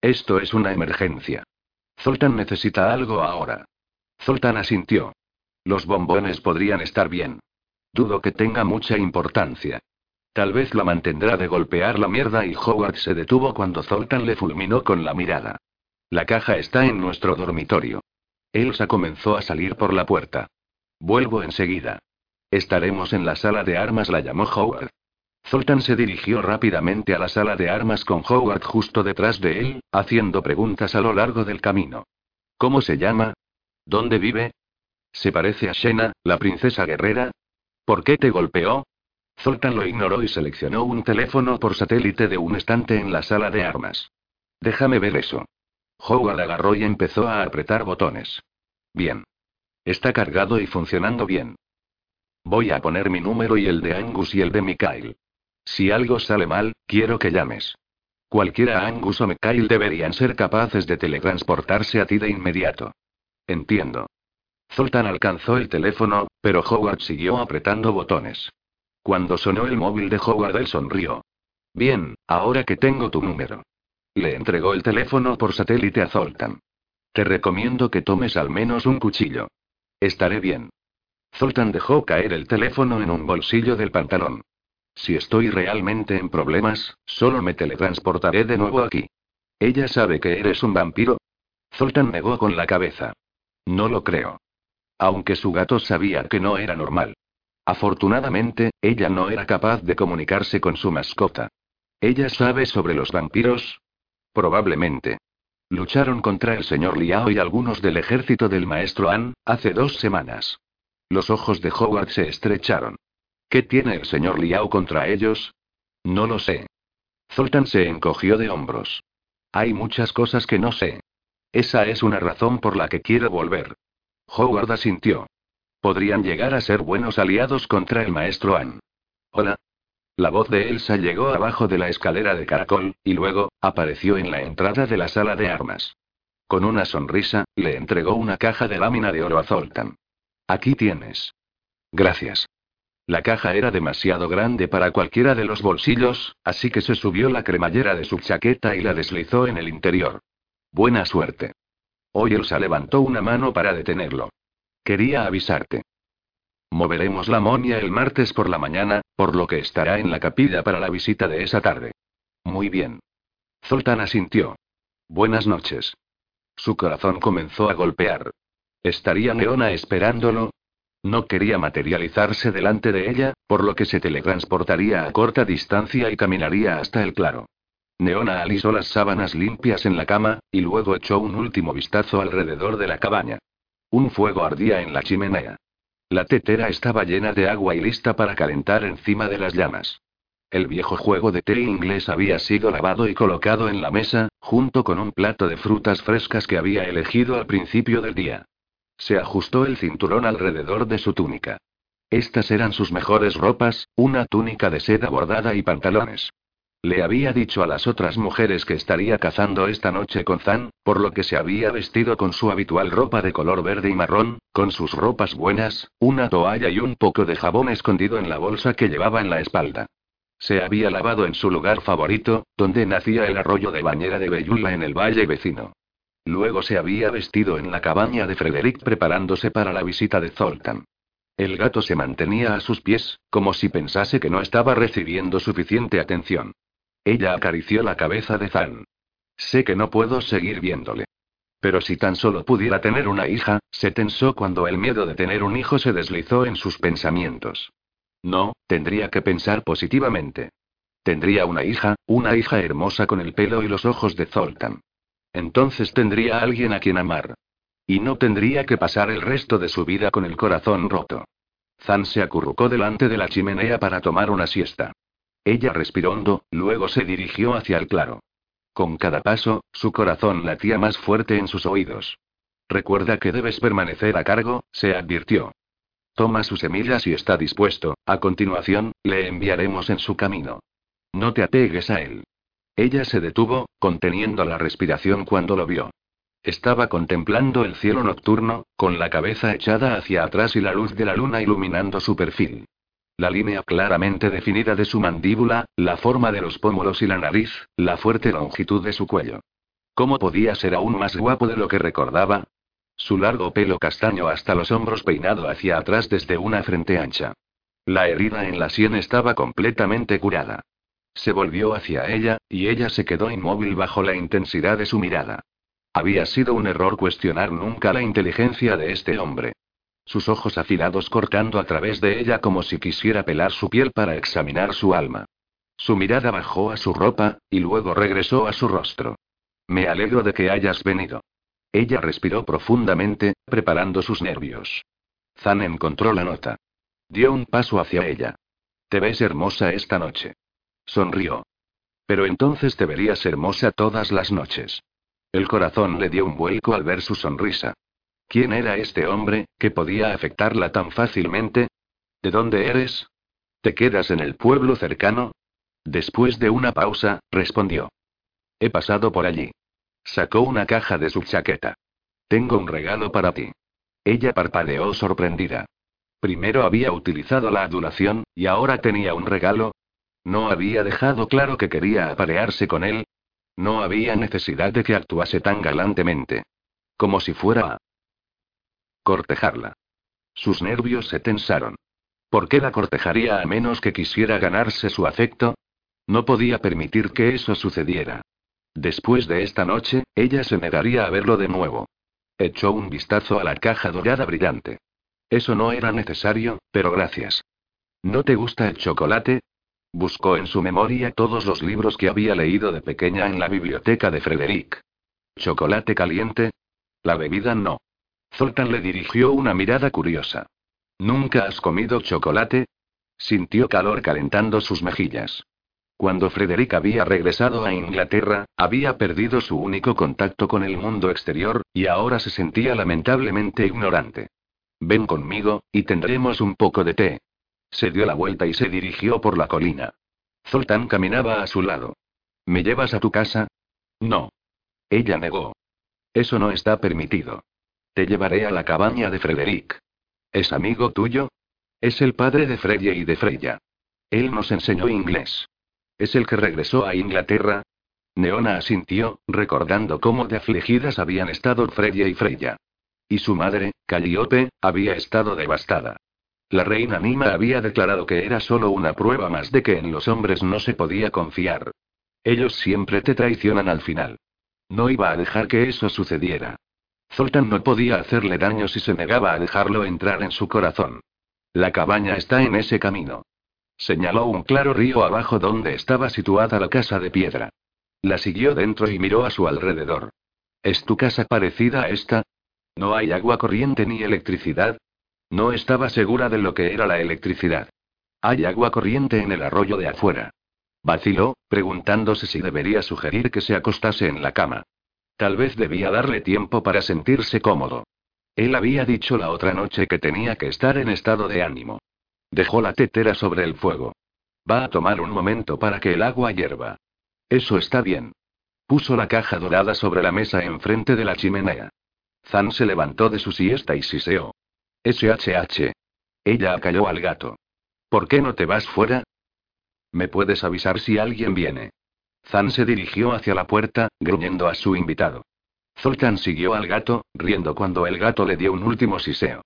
Speaker 1: Esto es una emergencia. Zoltan necesita algo ahora. Zoltan asintió. Los bombones podrían estar bien. Dudo que tenga mucha importancia. Tal vez la mantendrá de golpear la mierda y Howard se detuvo cuando Zoltan le fulminó con la mirada. La caja está en nuestro dormitorio. Elsa comenzó a salir por la puerta. Vuelvo enseguida. Estaremos en la sala de armas, la llamó Howard. Zoltan se dirigió rápidamente a la sala de armas con Howard justo detrás de él, haciendo preguntas a lo largo del camino. ¿Cómo se llama? ¿Dónde vive? ¿Se parece a Shena, la princesa guerrera? ¿Por qué te golpeó? Zoltan lo ignoró y seleccionó un teléfono por satélite de un estante en la sala de armas. Déjame ver eso. Howard agarró y empezó a apretar botones. Bien. Está cargado y funcionando bien. Voy a poner mi número y el de Angus y el de Mikhail. Si algo sale mal, quiero que llames. Cualquiera Angus o Mikhail deberían ser capaces de teletransportarse a ti de inmediato. Entiendo. Zoltan alcanzó el teléfono, pero Howard siguió apretando botones. Cuando sonó el móvil de Howard, él sonrió. Bien, ahora que tengo tu número. Le entregó el teléfono por satélite a Zoltan. Te recomiendo que tomes al menos un cuchillo. Estaré bien. Zoltan dejó caer el teléfono en un bolsillo del pantalón. Si estoy realmente en problemas, solo me teletransportaré de nuevo aquí. ¿Ella sabe que eres un vampiro? Zoltan negó con la cabeza. No lo creo. Aunque su gato sabía que no era normal. Afortunadamente, ella no era capaz de comunicarse con su mascota. ¿Ella sabe sobre los vampiros? Probablemente. Lucharon contra el señor Liao y algunos del ejército del maestro An, hace dos semanas. Los ojos de Howard se estrecharon. ¿Qué tiene el señor Liao contra ellos? No lo sé. Zoltan se encogió de hombros. Hay muchas cosas que no sé. Esa es una razón por la que quiero volver. Howard asintió. Podrían llegar a ser buenos aliados contra el maestro Ann. Hola. La voz de Elsa llegó abajo de la escalera de caracol, y luego, apareció en la entrada de la sala de armas. Con una sonrisa, le entregó una caja de lámina de oro a Zoltan. Aquí tienes. Gracias. La caja era demasiado grande para cualquiera de los bolsillos, así que se subió la cremallera de su chaqueta y la deslizó en el interior. Buena suerte. Hoy Elsa levantó una mano para detenerlo. Quería avisarte. Moveremos la momia el martes por la mañana, por lo que estará en la capilla para la visita de esa tarde. Muy bien. Zoltan asintió. Buenas noches. Su corazón comenzó a golpear. ¿Estaría Neona esperándolo? No quería materializarse delante de ella, por lo que se teletransportaría a corta distancia y caminaría hasta el claro. Neona alisó las sábanas limpias en la cama, y luego echó un último vistazo alrededor de la cabaña. Un fuego ardía en la chimenea. La tetera estaba llena de agua y lista para calentar encima de las llamas. El viejo juego de té inglés había sido lavado y colocado en la mesa, junto con un plato de frutas frescas que había elegido al principio del día. Se ajustó el cinturón alrededor de su túnica. Estas eran sus mejores ropas, una túnica de seda bordada y pantalones. Le había dicho a las otras mujeres que estaría cazando esta noche con Zan, por lo que se había vestido con su habitual ropa de color verde y marrón, con sus ropas buenas, una toalla y un poco de jabón escondido en la bolsa que llevaba en la espalda. Se había lavado en su lugar favorito, donde nacía el arroyo de bañera de Bellula en el valle vecino. Luego se había vestido en la cabaña de Frederick preparándose para la visita de Zoltan. El gato se mantenía a sus pies, como si pensase que no estaba recibiendo suficiente atención. Ella acarició la cabeza de Zan. Sé que no puedo seguir viéndole. Pero si tan solo pudiera tener una hija, se tensó cuando el miedo de tener un hijo se deslizó en sus pensamientos. No, tendría que pensar positivamente. Tendría una hija, una hija hermosa con el pelo y los ojos de Zoltan. Entonces tendría alguien a quien amar. Y no tendría que pasar el resto de su vida con el corazón roto. Zan se acurrucó delante de la chimenea para tomar una siesta. Ella respiró hondo, luego se dirigió hacia el claro. Con cada paso, su corazón latía más fuerte en sus oídos. Recuerda que debes permanecer a cargo, se advirtió. Toma sus semillas y está dispuesto, a continuación, le enviaremos en su camino. No te apegues a él. Ella se detuvo, conteniendo la respiración cuando lo vio. Estaba contemplando el cielo nocturno, con la cabeza echada hacia atrás y la luz de la luna iluminando su perfil. La línea claramente definida de su mandíbula, la forma de los pómulos y la nariz, la fuerte longitud de su cuello. ¿Cómo podía ser aún más guapo de lo que recordaba? Su largo pelo castaño hasta los hombros peinado hacia atrás desde una frente ancha. La herida en la sien estaba completamente curada. Se volvió hacia ella, y ella se quedó inmóvil bajo la intensidad de su mirada. Había sido un error cuestionar nunca la inteligencia de este hombre. Sus ojos afilados cortando a través de ella como si quisiera pelar su piel para examinar su alma. Su mirada bajó a su ropa, y luego regresó a su rostro. Me alegro de que hayas venido. Ella respiró profundamente, preparando sus nervios. Zan encontró la nota. Dio un paso hacia ella. Te ves hermosa esta noche. Sonrió. Pero entonces te verías hermosa todas las noches. El corazón le dio un vuelco al ver su sonrisa. ¿Quién era este hombre, que podía afectarla tan fácilmente? ¿De dónde eres? ¿Te quedas en el pueblo cercano? Después de una pausa, respondió. He pasado por allí. Sacó una caja de su chaqueta. Tengo un regalo para ti. Ella parpadeó sorprendida. Primero había utilizado la adulación, y ahora tenía un regalo. No había dejado claro que quería aparearse con él. No había necesidad de que actuase tan galantemente. Como si fuera Cortejarla. Sus nervios se tensaron. ¿Por qué la cortejaría a menos que quisiera ganarse su afecto? No podía permitir que eso sucediera. Después de esta noche, ella se negaría a verlo de nuevo. Echó un vistazo a la caja dorada brillante. Eso no era necesario, pero gracias. ¿No te gusta el chocolate? Buscó en su memoria todos los libros que había leído de pequeña en la biblioteca de Frederick. ¿Chocolate caliente? La bebida no. Zoltan le dirigió una mirada curiosa. ¿Nunca has comido chocolate? Sintió calor calentando sus mejillas. Cuando Frederick había regresado a Inglaterra, había perdido su único contacto con el mundo exterior, y ahora se sentía lamentablemente ignorante. Ven conmigo, y tendremos un poco de té. Se dio la vuelta y se dirigió por la colina. Zoltan caminaba a su lado. ¿Me llevas a tu casa? No. Ella negó. Eso no está permitido. Te llevaré a la cabaña de Frederick. ¿Es amigo tuyo? Es el padre de Freya y de Freya. Él nos enseñó inglés. ¿Es el que regresó a Inglaterra? Neona asintió, recordando cómo de afligidas habían estado Freya y Freya. Y su madre, Calliope, había estado devastada. La reina Nima había declarado que era solo una prueba más de que en los hombres no se podía confiar. Ellos siempre te traicionan al final. No iba a dejar que eso sucediera. Zoltan no podía hacerle daño si se negaba a dejarlo entrar en su corazón. La cabaña está en ese camino. Señaló un claro río abajo donde estaba situada la casa de piedra. La siguió dentro y miró a su alrededor. ¿Es tu casa parecida a esta? ¿No hay agua corriente ni electricidad? No estaba segura de lo que era la electricidad. Hay agua corriente en el arroyo de afuera. Vaciló, preguntándose si debería sugerir que se acostase en la cama. Tal vez debía darle tiempo para sentirse cómodo. Él había dicho la otra noche que tenía que estar en estado de ánimo. Dejó la tetera sobre el fuego. Va a tomar un momento para que el agua hierva. Eso está bien. Puso la caja dorada sobre la mesa enfrente de la chimenea. Zan se levantó de su siesta y siseó. SHH. Ella acalló al gato. ¿Por qué no te vas fuera? ¿Me puedes avisar si alguien viene? Zan se dirigió hacia la puerta, gruñendo a su invitado. Zoltan siguió al gato, riendo cuando el gato le dio un último siseo.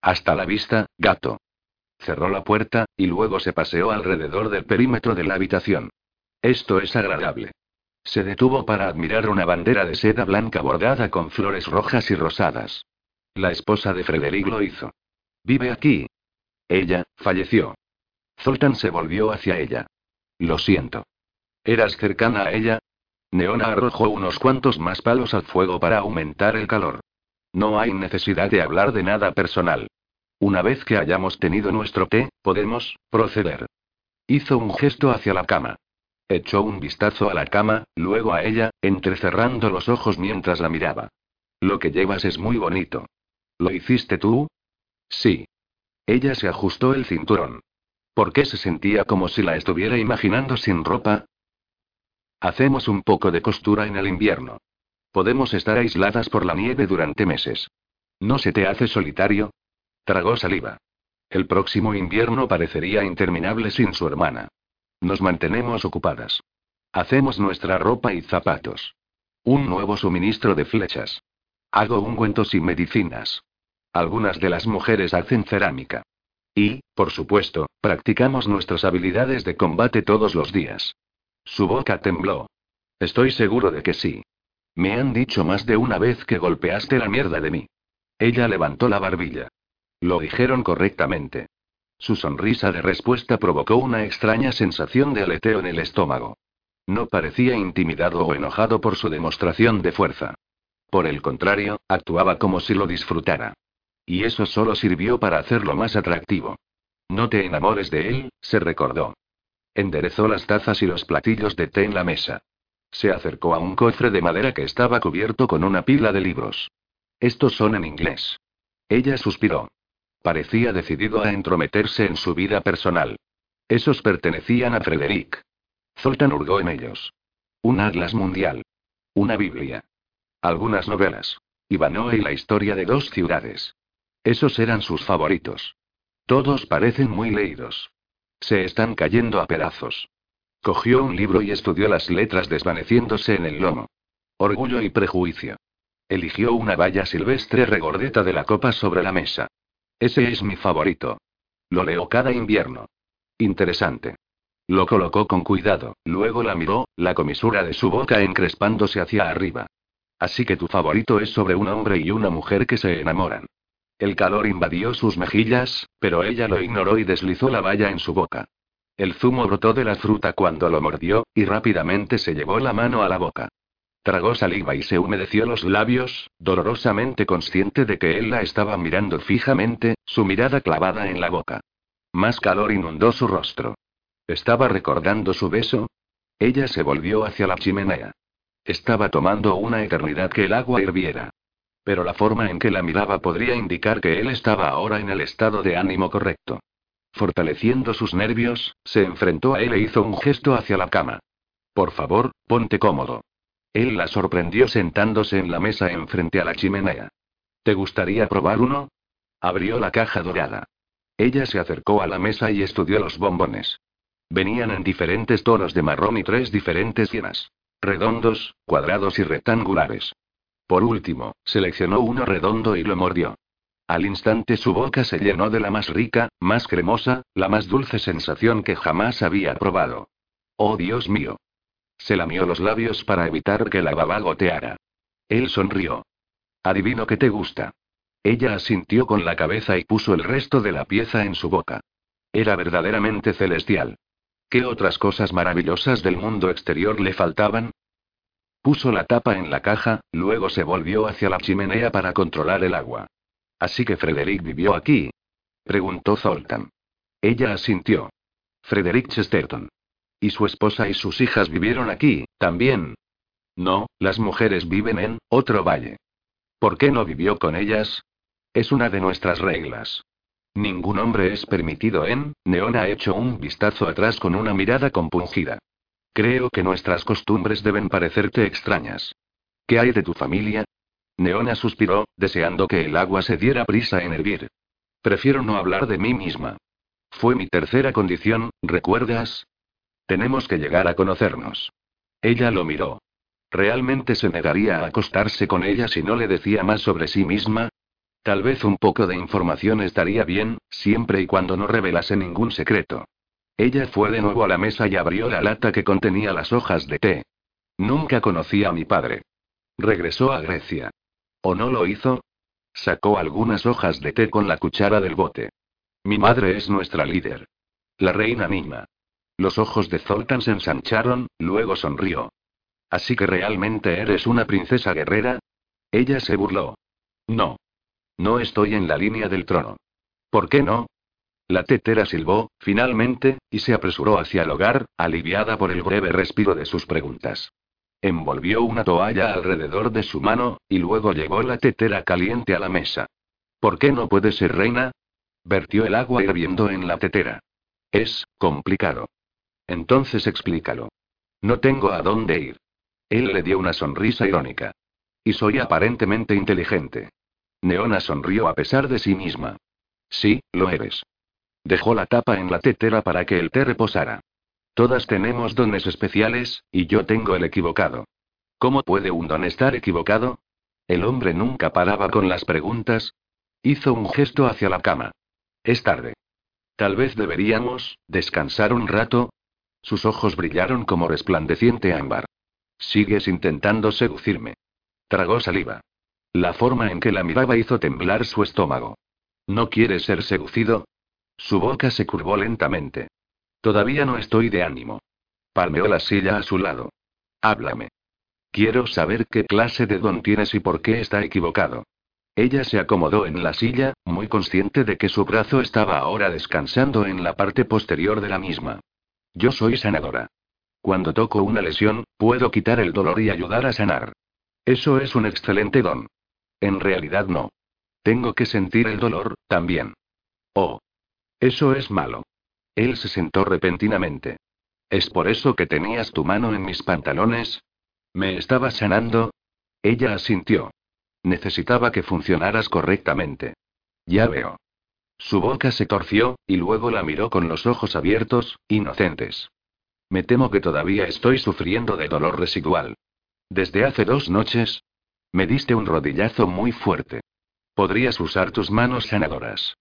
Speaker 1: Hasta la vista, gato. Cerró la puerta, y luego se paseó alrededor del perímetro de la habitación. Esto es agradable. Se detuvo para admirar una bandera de seda blanca bordada con flores rojas y rosadas. La esposa de Frederick lo hizo. Vive aquí. Ella, falleció. Zoltan se volvió hacia ella. Lo siento. ¿Eras cercana a ella? Neona arrojó unos cuantos más palos al fuego para aumentar el calor. No hay necesidad de hablar de nada personal. Una vez que hayamos tenido nuestro té, podemos, proceder. Hizo un gesto hacia la cama. Echó un vistazo a la cama, luego a ella, entrecerrando los ojos mientras la miraba. Lo que llevas es muy bonito. ¿Lo hiciste tú? Sí. Ella se ajustó el cinturón. ¿Por qué se sentía como si la estuviera imaginando sin ropa? Hacemos un poco de costura en el invierno. Podemos estar aisladas por la nieve durante meses. ¿No se te hace solitario? Tragó saliva. El próximo invierno parecería interminable sin su hermana. Nos mantenemos ocupadas. Hacemos nuestra ropa y zapatos. Un nuevo suministro de flechas. Hago ungüentos y medicinas. Algunas de las mujeres hacen cerámica. Y, por supuesto, practicamos nuestras habilidades de combate todos los días. Su boca tembló. Estoy seguro de que sí. Me han dicho más de una vez que golpeaste la mierda de mí. Ella levantó la barbilla. Lo dijeron correctamente. Su sonrisa de respuesta provocó una extraña sensación de aleteo en el estómago. No parecía intimidado o enojado por su demostración de fuerza. Por el contrario, actuaba como si lo disfrutara. Y eso solo sirvió para hacerlo más atractivo. No te enamores de él, se recordó. Enderezó las tazas y los platillos de té en la mesa. Se acercó a un cofre de madera que estaba cubierto con una pila de libros. Estos son en inglés. Ella suspiró. Parecía decidido a entrometerse en su vida personal. Esos pertenecían a Frederick. Zoltan hurgó en ellos. Un atlas mundial. Una Biblia. Algunas novelas. Ivanoe y la historia de dos ciudades. Esos eran sus favoritos. Todos parecen muy leídos. Se están cayendo a pedazos. Cogió un libro y estudió las letras desvaneciéndose en el lomo. Orgullo y prejuicio. Eligió una valla silvestre regordeta de la copa sobre la mesa. Ese es mi favorito. Lo leo cada invierno. Interesante. Lo colocó con cuidado, luego la miró, la comisura de su boca encrespándose hacia arriba. Así que tu favorito es sobre un hombre y una mujer que se enamoran. El calor invadió sus mejillas, pero ella lo ignoró y deslizó la valla en su boca. El zumo brotó de la fruta cuando lo mordió, y rápidamente se llevó la mano a la boca. Tragó saliva y se humedeció los labios, dolorosamente consciente de que él la estaba mirando fijamente, su mirada clavada en la boca. Más calor inundó su rostro. ¿Estaba recordando su beso? Ella se volvió hacia la chimenea. Estaba tomando una eternidad que el agua hirviera. Pero la forma en que la miraba podría indicar que él estaba ahora en el estado de ánimo correcto. Fortaleciendo sus nervios, se enfrentó a él e hizo un gesto hacia la cama. Por favor, ponte cómodo. Él la sorprendió sentándose en la mesa enfrente a la chimenea. ¿Te gustaría probar uno? Abrió la caja dorada. Ella se acercó a la mesa y estudió los bombones. Venían en diferentes tonos de marrón y tres diferentes llenas. Redondos, cuadrados y rectangulares. Por último, seleccionó uno redondo y lo mordió. Al instante su boca se llenó de la más rica, más cremosa, la más dulce sensación que jamás había probado. ¡Oh Dios mío! Se lamió los labios para evitar que la baba goteara. Él sonrió. Adivino que te gusta. Ella asintió con la cabeza y puso el resto de la pieza en su boca. Era verdaderamente celestial. ¿Qué otras cosas maravillosas del mundo exterior le faltaban? Puso la tapa en la caja, luego se volvió hacia la chimenea para controlar el agua. ¿Así que Frederick vivió aquí? preguntó Zoltan. Ella asintió. Frederick Chesterton. ¿Y su esposa y sus hijas vivieron aquí, también? No, las mujeres viven en otro valle. ¿Por qué no vivió con ellas? Es una de nuestras reglas. Ningún hombre es permitido en. Neon ha hecho un vistazo atrás con una mirada compungida. Creo que nuestras costumbres deben parecerte extrañas. ¿Qué hay de tu familia? Neona suspiró, deseando que el agua se diera prisa en hervir. Prefiero no hablar de mí misma. Fue mi tercera condición, ¿recuerdas? Tenemos que llegar a conocernos. Ella lo miró. ¿Realmente se negaría a acostarse con ella si no le decía más sobre sí misma? Tal vez un poco de información estaría bien, siempre y cuando no revelase ningún secreto. Ella fue de nuevo a la mesa y abrió la lata que contenía las hojas de té. Nunca conocí a mi padre. Regresó a Grecia. ¿O no lo hizo? Sacó algunas hojas de té con la cuchara del bote. Mi madre es nuestra líder. La reina Nima. Los ojos de Zoltan se ensancharon, luego sonrió. ¿Así que realmente eres una princesa guerrera? Ella se burló. No. No estoy en la línea del trono. ¿Por qué no? La tetera silbó, finalmente, y se apresuró hacia el hogar, aliviada por el breve respiro de sus preguntas. Envolvió una toalla alrededor de su mano, y luego llevó la tetera caliente a la mesa. ¿Por qué no puede ser reina? Vertió el agua hirviendo en la tetera. Es complicado. Entonces explícalo. No tengo a dónde ir. Él le dio una sonrisa irónica. Y soy aparentemente inteligente. Neona sonrió a pesar de sí misma. Sí, lo eres. Dejó la tapa en la tetera para que el té reposara. Todas tenemos dones especiales, y yo tengo el equivocado. ¿Cómo puede un don estar equivocado? El hombre nunca paraba con las preguntas. Hizo un gesto hacia la cama. Es tarde. Tal vez deberíamos, descansar un rato. Sus ojos brillaron como resplandeciente ámbar. Sigues intentando seducirme. Tragó saliva. La forma en que la miraba hizo temblar su estómago. ¿No quieres ser seducido? Su boca se curvó lentamente. Todavía no estoy de ánimo. Palmeó la silla a su lado. Háblame. Quiero saber qué clase de don tienes y por qué está equivocado. Ella se acomodó en la silla, muy consciente de que su brazo estaba ahora descansando en la parte posterior de la misma. Yo soy sanadora. Cuando toco una lesión, puedo quitar el dolor y ayudar a sanar. Eso es un excelente don. En realidad no. Tengo que sentir el dolor, también. Oh. Eso es malo. Él se sentó repentinamente. ¿Es por eso que tenías tu mano en mis pantalones? ¿Me estabas sanando? Ella asintió. Necesitaba que funcionaras correctamente. Ya veo. Su boca se torció, y luego la miró con los ojos abiertos, inocentes. Me temo que todavía estoy sufriendo de dolor residual. Desde hace dos noches. Me diste un rodillazo muy fuerte. Podrías usar tus manos sanadoras.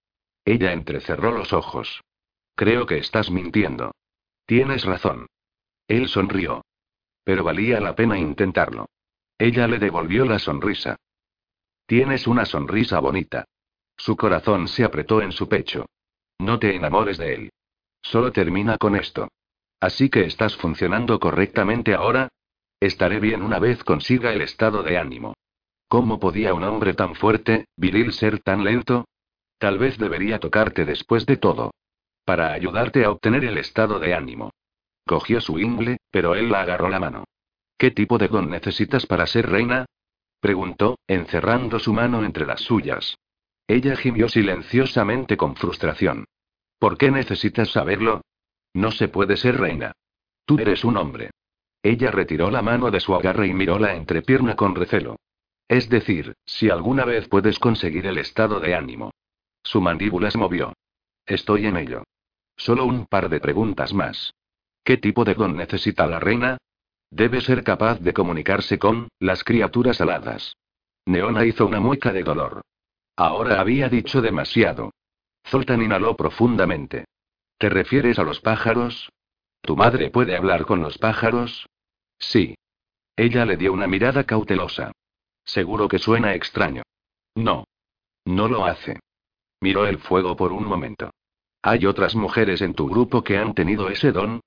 Speaker 1: Ella entrecerró los ojos. Creo que estás mintiendo. Tienes razón. Él sonrió. Pero valía la pena intentarlo. Ella le devolvió la sonrisa. Tienes una sonrisa bonita. Su corazón se apretó en su pecho. No te enamores de él. Solo termina con esto. Así que estás funcionando correctamente ahora. Estaré bien una vez consiga el estado de ánimo. ¿Cómo podía un hombre tan fuerte, viril ser tan lento? Tal vez debería tocarte después de todo. Para ayudarte a obtener el estado de ánimo. Cogió su ingle, pero él la agarró la mano. ¿Qué tipo de don necesitas para ser reina? Preguntó, encerrando su mano entre las suyas. Ella gimió silenciosamente con frustración. ¿Por qué necesitas saberlo? No se puede ser reina. Tú eres un hombre. Ella retiró la mano de su agarre y miró la entrepierna con recelo. Es decir, si alguna vez puedes conseguir el estado de ánimo. Su mandíbula se movió. Estoy en ello. Solo un par de preguntas más. ¿Qué tipo de don necesita la reina? Debe ser capaz de comunicarse con las criaturas aladas. Neona hizo una mueca de dolor. Ahora había dicho demasiado. Zoltan inhaló profundamente. ¿Te refieres a los pájaros? ¿Tu madre puede hablar con los pájaros? Sí. Ella le dio una mirada cautelosa. Seguro que suena extraño. No. No lo hace. Miró el fuego por un momento. ¿Hay otras mujeres en tu grupo que han tenido ese don?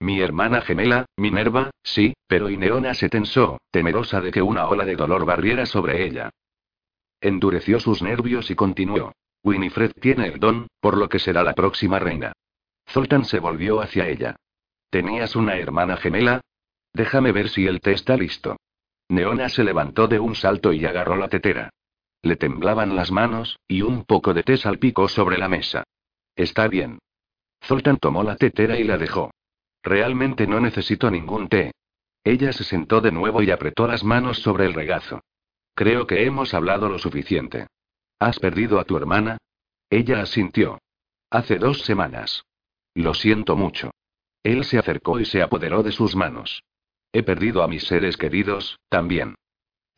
Speaker 1: Mi hermana gemela, Minerva, sí, pero Ineona se tensó, temerosa de que una ola de dolor barriera sobre ella. Endureció sus nervios y continuó. Winifred tiene el don, por lo que será la próxima reina. Zoltan se volvió hacia ella. ¿Tenías una hermana gemela? Déjame ver si el té está listo. Neona se levantó de un salto y agarró la tetera. Le temblaban las manos, y un poco de té salpicó sobre la mesa. Está bien. Zoltan tomó la tetera y la dejó. Realmente no necesito ningún té. Ella se sentó de nuevo y apretó las manos sobre el regazo. Creo que hemos hablado lo suficiente. ¿Has perdido a tu hermana? Ella asintió. Hace dos semanas. Lo siento mucho. Él se acercó y se apoderó de sus manos. He perdido a mis seres queridos, también.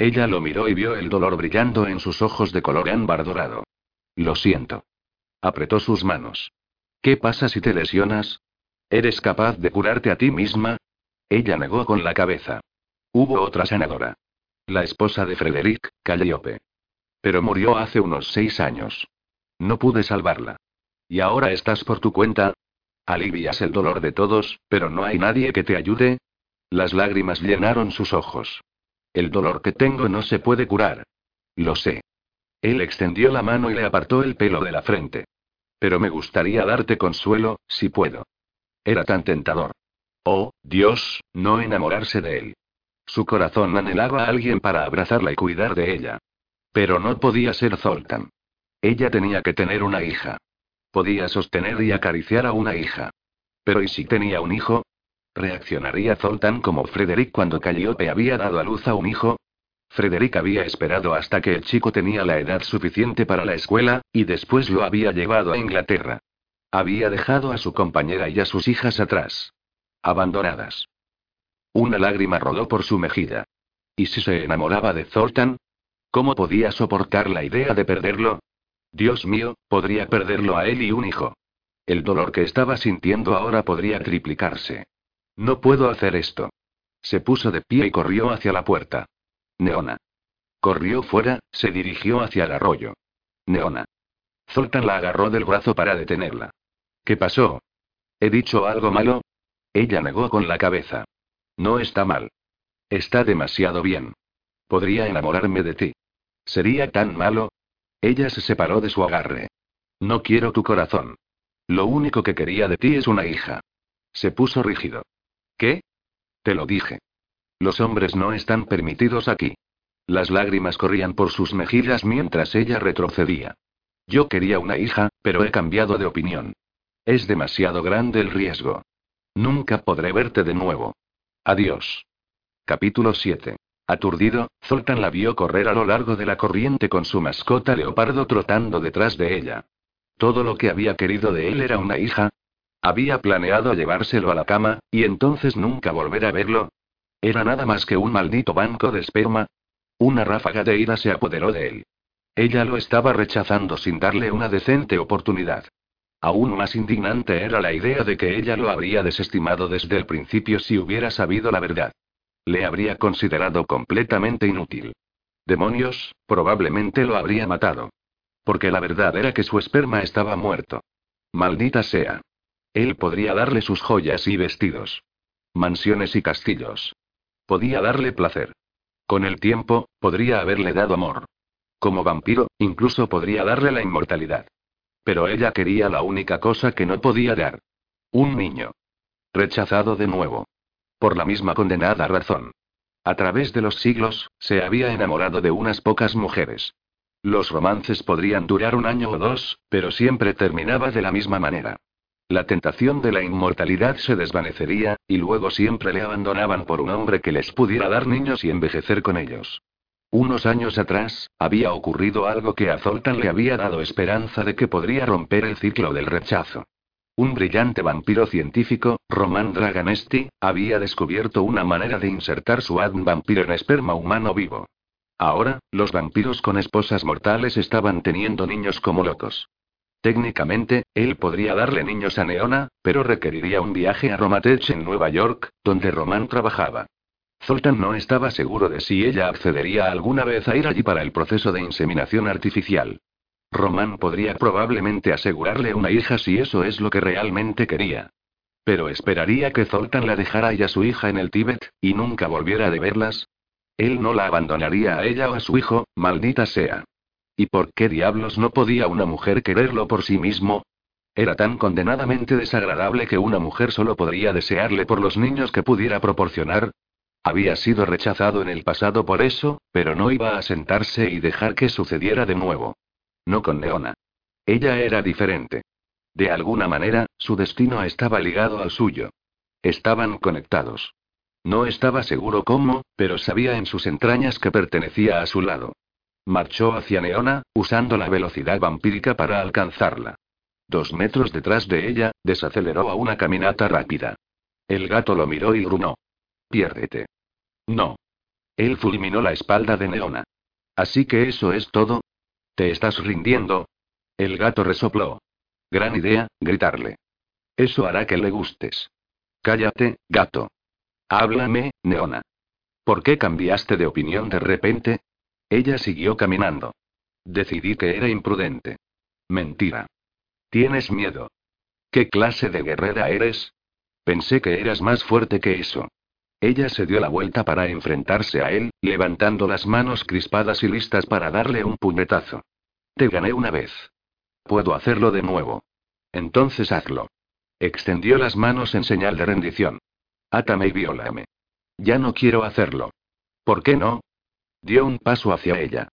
Speaker 1: Ella lo miró y vio el dolor brillando en sus ojos de color ámbar dorado. Lo siento. Apretó sus manos. ¿Qué pasa si te lesionas? ¿Eres capaz de curarte a ti misma? Ella negó con la cabeza. Hubo otra sanadora. La esposa de Frederick, Calliope. Pero murió hace unos seis años. No pude salvarla. ¿Y ahora estás por tu cuenta? Alivias el dolor de todos, pero no hay nadie que te ayude. Las lágrimas llenaron sus ojos. El dolor que tengo no se puede curar. Lo sé. Él extendió la mano y le apartó el pelo de la frente. Pero me gustaría darte consuelo, si puedo. Era tan tentador. Oh, Dios, no enamorarse de él. Su corazón anhelaba a alguien para abrazarla y cuidar de ella. Pero no podía ser Zoltan. Ella tenía que tener una hija. Podía sostener y acariciar a una hija. Pero ¿y si tenía un hijo? ¿Reaccionaría Zoltan como Frederick cuando Calliope había dado a luz a un hijo? Frederick había esperado hasta que el chico tenía la edad suficiente para la escuela, y después lo había llevado a Inglaterra. Había dejado a su compañera y a sus hijas atrás. Abandonadas. Una lágrima rodó por su mejilla. ¿Y si se enamoraba de Zoltan? ¿Cómo podía soportar la idea de perderlo? Dios mío, podría perderlo a él y un hijo. El dolor que estaba sintiendo ahora podría triplicarse. No puedo hacer esto. Se puso de pie y corrió hacia la puerta. Neona. Corrió fuera, se dirigió hacia el arroyo. Neona. Zoltan la agarró del brazo para detenerla. ¿Qué pasó? ¿He dicho algo malo? Ella negó con la cabeza. No está mal. Está demasiado bien. Podría enamorarme de ti. ¿Sería tan malo? Ella se separó de su agarre. No quiero tu corazón. Lo único que quería de ti es una hija. Se puso rígido. ¿Qué? Te lo dije. Los hombres no están permitidos aquí. Las lágrimas corrían por sus mejillas mientras ella retrocedía. Yo quería una hija, pero he cambiado de opinión. Es demasiado grande el riesgo. Nunca podré verte de nuevo. Adiós. Capítulo 7. Aturdido, Zoltan la vio correr a lo largo de la corriente con su mascota leopardo trotando detrás de ella. Todo lo que había querido de él era una hija. Había planeado llevárselo a la cama, y entonces nunca volver a verlo. Era nada más que un maldito banco de esperma. Una ráfaga de ira se apoderó de él. Ella lo estaba rechazando sin darle una decente oportunidad. Aún más indignante era la idea de que ella lo habría desestimado desde el principio si hubiera sabido la verdad. Le habría considerado completamente inútil. Demonios, probablemente lo habría matado. Porque la verdad era que su esperma estaba muerto. Maldita sea. Él podría darle sus joyas y vestidos. Mansiones y castillos. Podía darle placer. Con el tiempo, podría haberle dado amor. Como vampiro, incluso podría darle la inmortalidad. Pero ella quería la única cosa que no podía dar. Un niño. Rechazado de nuevo. Por la misma condenada razón. A través de los siglos, se había enamorado de unas pocas mujeres. Los romances podrían durar un año o dos, pero siempre terminaba de la misma manera. La tentación de la inmortalidad se desvanecería, y luego siempre le abandonaban por un hombre que les pudiera dar niños y envejecer con ellos. Unos años atrás, había ocurrido algo que a Zoltan le había dado esperanza de que podría romper el ciclo del rechazo. Un brillante vampiro científico, Roman Draganesti, había descubierto una manera de insertar su ADN vampiro en esperma humano vivo. Ahora, los vampiros con esposas mortales estaban teniendo niños como locos. Técnicamente, él podría darle niños a Neona, pero requeriría un viaje a Romatech en Nueva York, donde Roman trabajaba. Zoltan no estaba seguro de si ella accedería alguna vez a ir allí para el proceso de inseminación artificial. Roman podría probablemente asegurarle una hija si eso es lo que realmente quería. Pero esperaría que Zoltan la dejara y a su hija en el Tíbet, y nunca volviera de verlas. Él no la abandonaría a ella o a su hijo, maldita sea. ¿Y por qué diablos no podía una mujer quererlo por sí mismo? Era tan condenadamente desagradable que una mujer solo podría desearle por los niños que pudiera proporcionar. Había sido rechazado en el pasado por eso, pero no iba a sentarse y dejar que sucediera de nuevo. No con Leona. Ella era diferente. De alguna manera, su destino estaba ligado al suyo. Estaban conectados. No estaba seguro cómo, pero sabía en sus entrañas que pertenecía a su lado. Marchó hacia Neona, usando la velocidad vampírica para alcanzarla. Dos metros detrás de ella, desaceleró a una caminata rápida. El gato lo miró y grunó. Piérdete. No. Él fulminó la espalda de Neona. Así que eso es todo. ¿Te estás rindiendo? El gato resopló. Gran idea, gritarle. Eso hará que le gustes. Cállate, gato. Háblame, Neona. ¿Por qué cambiaste de opinión de repente? Ella siguió caminando. Decidí que era imprudente. Mentira. Tienes miedo. ¿Qué clase de guerrera eres? Pensé que eras más fuerte que eso. Ella se dio la vuelta para enfrentarse a él, levantando las manos crispadas y listas para darle un puñetazo. Te gané una vez. Puedo hacerlo de nuevo. Entonces hazlo. Extendió las manos en señal de rendición. Átame y viólame. Ya no quiero hacerlo. ¿Por qué no? Dio un paso hacia ella.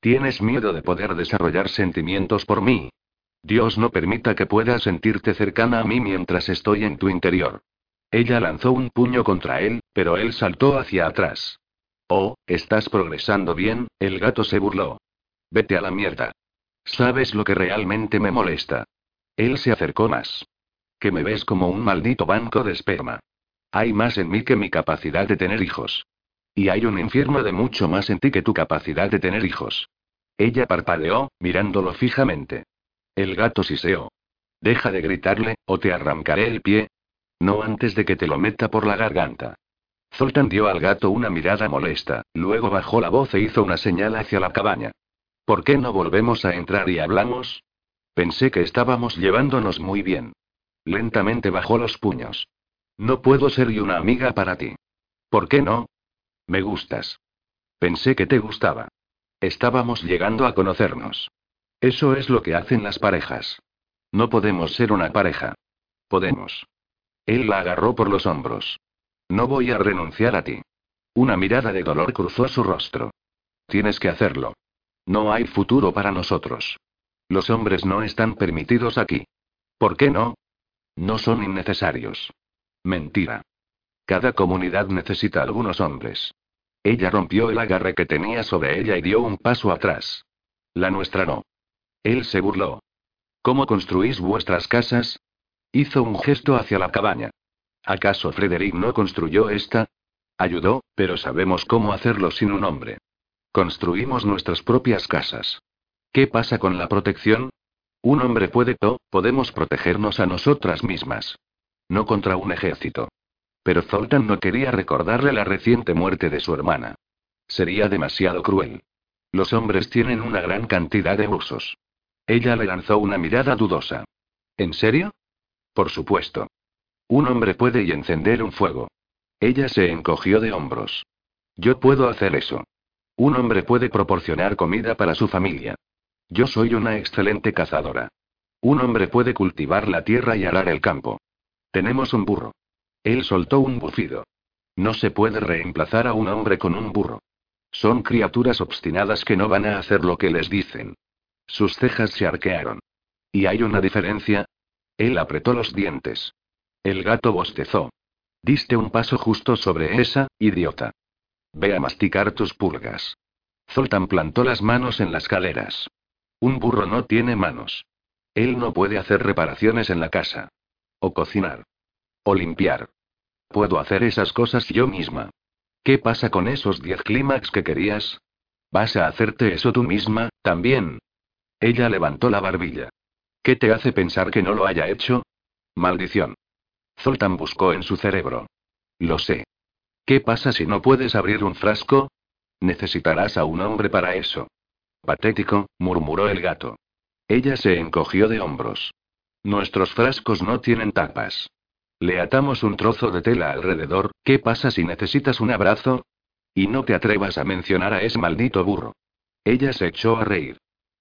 Speaker 1: Tienes miedo de poder desarrollar sentimientos por mí. Dios no permita que puedas sentirte cercana a mí mientras estoy en tu interior. Ella lanzó un puño contra él, pero él saltó hacia atrás. Oh, estás progresando bien, el gato se burló. Vete a la mierda. ¿Sabes lo que realmente me molesta? Él se acercó más. Que me ves como un maldito banco de esperma. Hay más en mí que mi capacidad de tener hijos. Y hay un infierno de mucho más en ti que tu capacidad de tener hijos. Ella parpadeó, mirándolo fijamente. El gato siseó. Deja de gritarle, o te arrancaré el pie. No antes de que te lo meta por la garganta. Zoltan dio al gato una mirada molesta, luego bajó la voz e hizo una señal hacia la cabaña. ¿Por qué no volvemos a entrar y hablamos? Pensé que estábamos llevándonos muy bien. Lentamente bajó los puños. No puedo ser y una amiga para ti. ¿Por qué no? Me gustas. Pensé que te gustaba. Estábamos llegando a conocernos. Eso es lo que hacen las parejas. No podemos ser una pareja. Podemos. Él la agarró por los hombros. No voy a renunciar a ti. Una mirada de dolor cruzó su rostro. Tienes que hacerlo. No hay futuro para nosotros. Los hombres no están permitidos aquí. ¿Por qué no? No son innecesarios. Mentira. Cada comunidad necesita algunos hombres. Ella rompió el agarre que tenía sobre ella y dio un paso atrás. La nuestra no. Él se burló. ¿Cómo construís vuestras casas? Hizo un gesto hacia la cabaña. ¿Acaso Frederick no construyó esta? Ayudó, pero sabemos cómo hacerlo sin un hombre. Construimos nuestras propias casas. ¿Qué pasa con la protección? Un hombre puede todo, podemos protegernos a nosotras mismas. No contra un ejército. Pero Zoltan no quería recordarle la reciente muerte de su hermana. Sería demasiado cruel. Los hombres tienen una gran cantidad de usos. Ella le lanzó una mirada dudosa. ¿En serio? Por supuesto. Un hombre puede y encender un fuego. Ella se encogió de hombros. Yo puedo hacer eso. Un hombre puede proporcionar comida para su familia. Yo soy una excelente cazadora. Un hombre puede cultivar la tierra y arar el campo. Tenemos un burro. Él soltó un bufido. No se puede reemplazar a un hombre con un burro. Son criaturas obstinadas que no van a hacer lo que les dicen. Sus cejas se arquearon. ¿Y hay una diferencia? Él apretó los dientes. El gato bostezó. Diste un paso justo sobre esa, idiota. Ve a masticar tus pulgas. Zoltan plantó las manos en las caleras. Un burro no tiene manos. Él no puede hacer reparaciones en la casa. O cocinar. O limpiar. Puedo hacer esas cosas yo misma. ¿Qué pasa con esos diez clímax que querías? ¿Vas a hacerte eso tú misma, también? Ella levantó la barbilla. ¿Qué te hace pensar que no lo haya hecho? Maldición. Zoltan buscó en su cerebro. Lo sé. ¿Qué pasa si no puedes abrir un frasco? Necesitarás a un hombre para eso. Patético, murmuró el gato. Ella se encogió de hombros. Nuestros frascos no tienen tapas. Le atamos un trozo de tela alrededor, ¿qué pasa si necesitas un abrazo? Y no te atrevas a mencionar a ese maldito burro. Ella se echó a reír.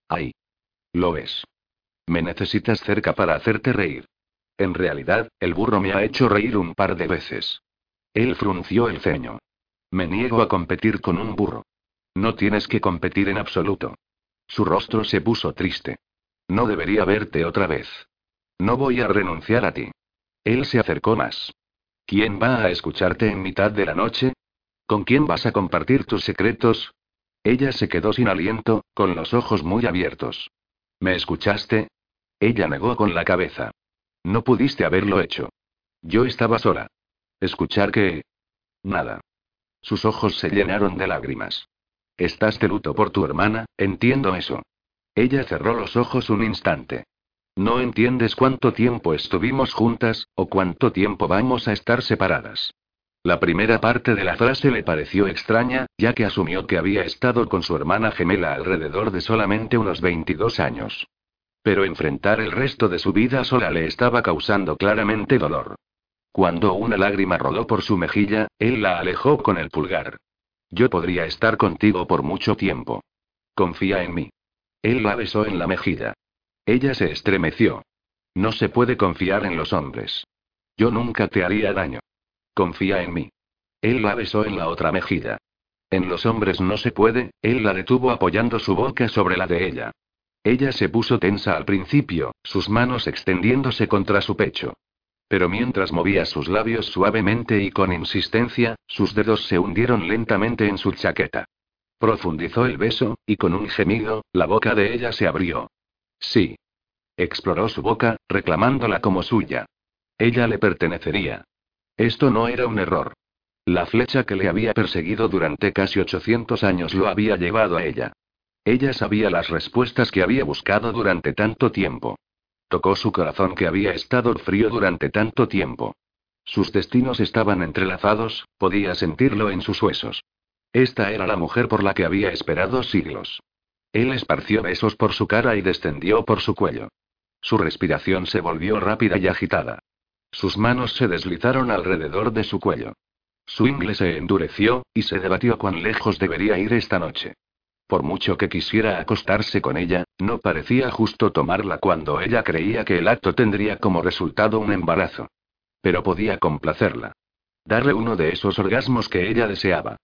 Speaker 1: Ay. Lo es. Me necesitas cerca para hacerte reír. En realidad, el burro me ha hecho reír un par de veces. Él frunció el ceño. Me niego a competir con un burro. No tienes que competir en absoluto. Su rostro se puso triste. No debería verte otra vez. No voy a renunciar a ti. Él se acercó más. ¿Quién va a escucharte en mitad de la noche? ¿Con quién vas a compartir tus secretos? Ella se quedó sin aliento, con los ojos muy abiertos. ¿Me escuchaste? Ella negó con la cabeza. No pudiste haberlo hecho. Yo estaba sola. Escuchar que... Nada. Sus ojos se llenaron de lágrimas. Estás de luto por tu hermana, entiendo eso. Ella cerró los ojos un instante. No entiendes cuánto tiempo estuvimos juntas, o cuánto tiempo vamos a estar separadas. La primera parte de la frase le pareció extraña, ya que asumió que había estado con su hermana gemela alrededor de solamente unos 22 años. Pero enfrentar el resto de su vida sola le estaba causando claramente dolor. Cuando una lágrima rodó por su mejilla, él la alejó con el pulgar. Yo podría estar contigo por mucho tiempo. Confía en mí. Él la besó en la mejilla. Ella se estremeció. No se puede confiar en los hombres. Yo nunca te haría daño. Confía en mí. Él la besó en la otra mejilla. En los hombres no se puede, él la detuvo apoyando su boca sobre la de ella. Ella se puso tensa al principio, sus manos extendiéndose contra su pecho. Pero mientras movía sus labios suavemente y con insistencia, sus dedos se hundieron lentamente en su chaqueta. Profundizó el beso, y con un gemido, la boca de ella se abrió. Sí. Exploró su boca, reclamándola como suya. Ella le pertenecería. Esto no era un error. La flecha que le había perseguido durante casi 800 años lo había llevado a ella. Ella sabía las respuestas que había buscado durante tanto tiempo. Tocó su corazón que había estado frío durante tanto tiempo. Sus destinos estaban entrelazados, podía sentirlo en sus huesos. Esta era la mujer por la que había esperado siglos. Él esparció besos por su cara y descendió por su cuello. Su respiración se volvió rápida y agitada. Sus manos se deslizaron alrededor de su cuello. Su ingle se endureció, y se debatió cuán lejos debería ir esta noche. Por mucho que quisiera acostarse con ella, no parecía justo tomarla cuando ella creía que el acto tendría como resultado un embarazo. Pero podía complacerla. Darle uno de esos orgasmos que ella deseaba.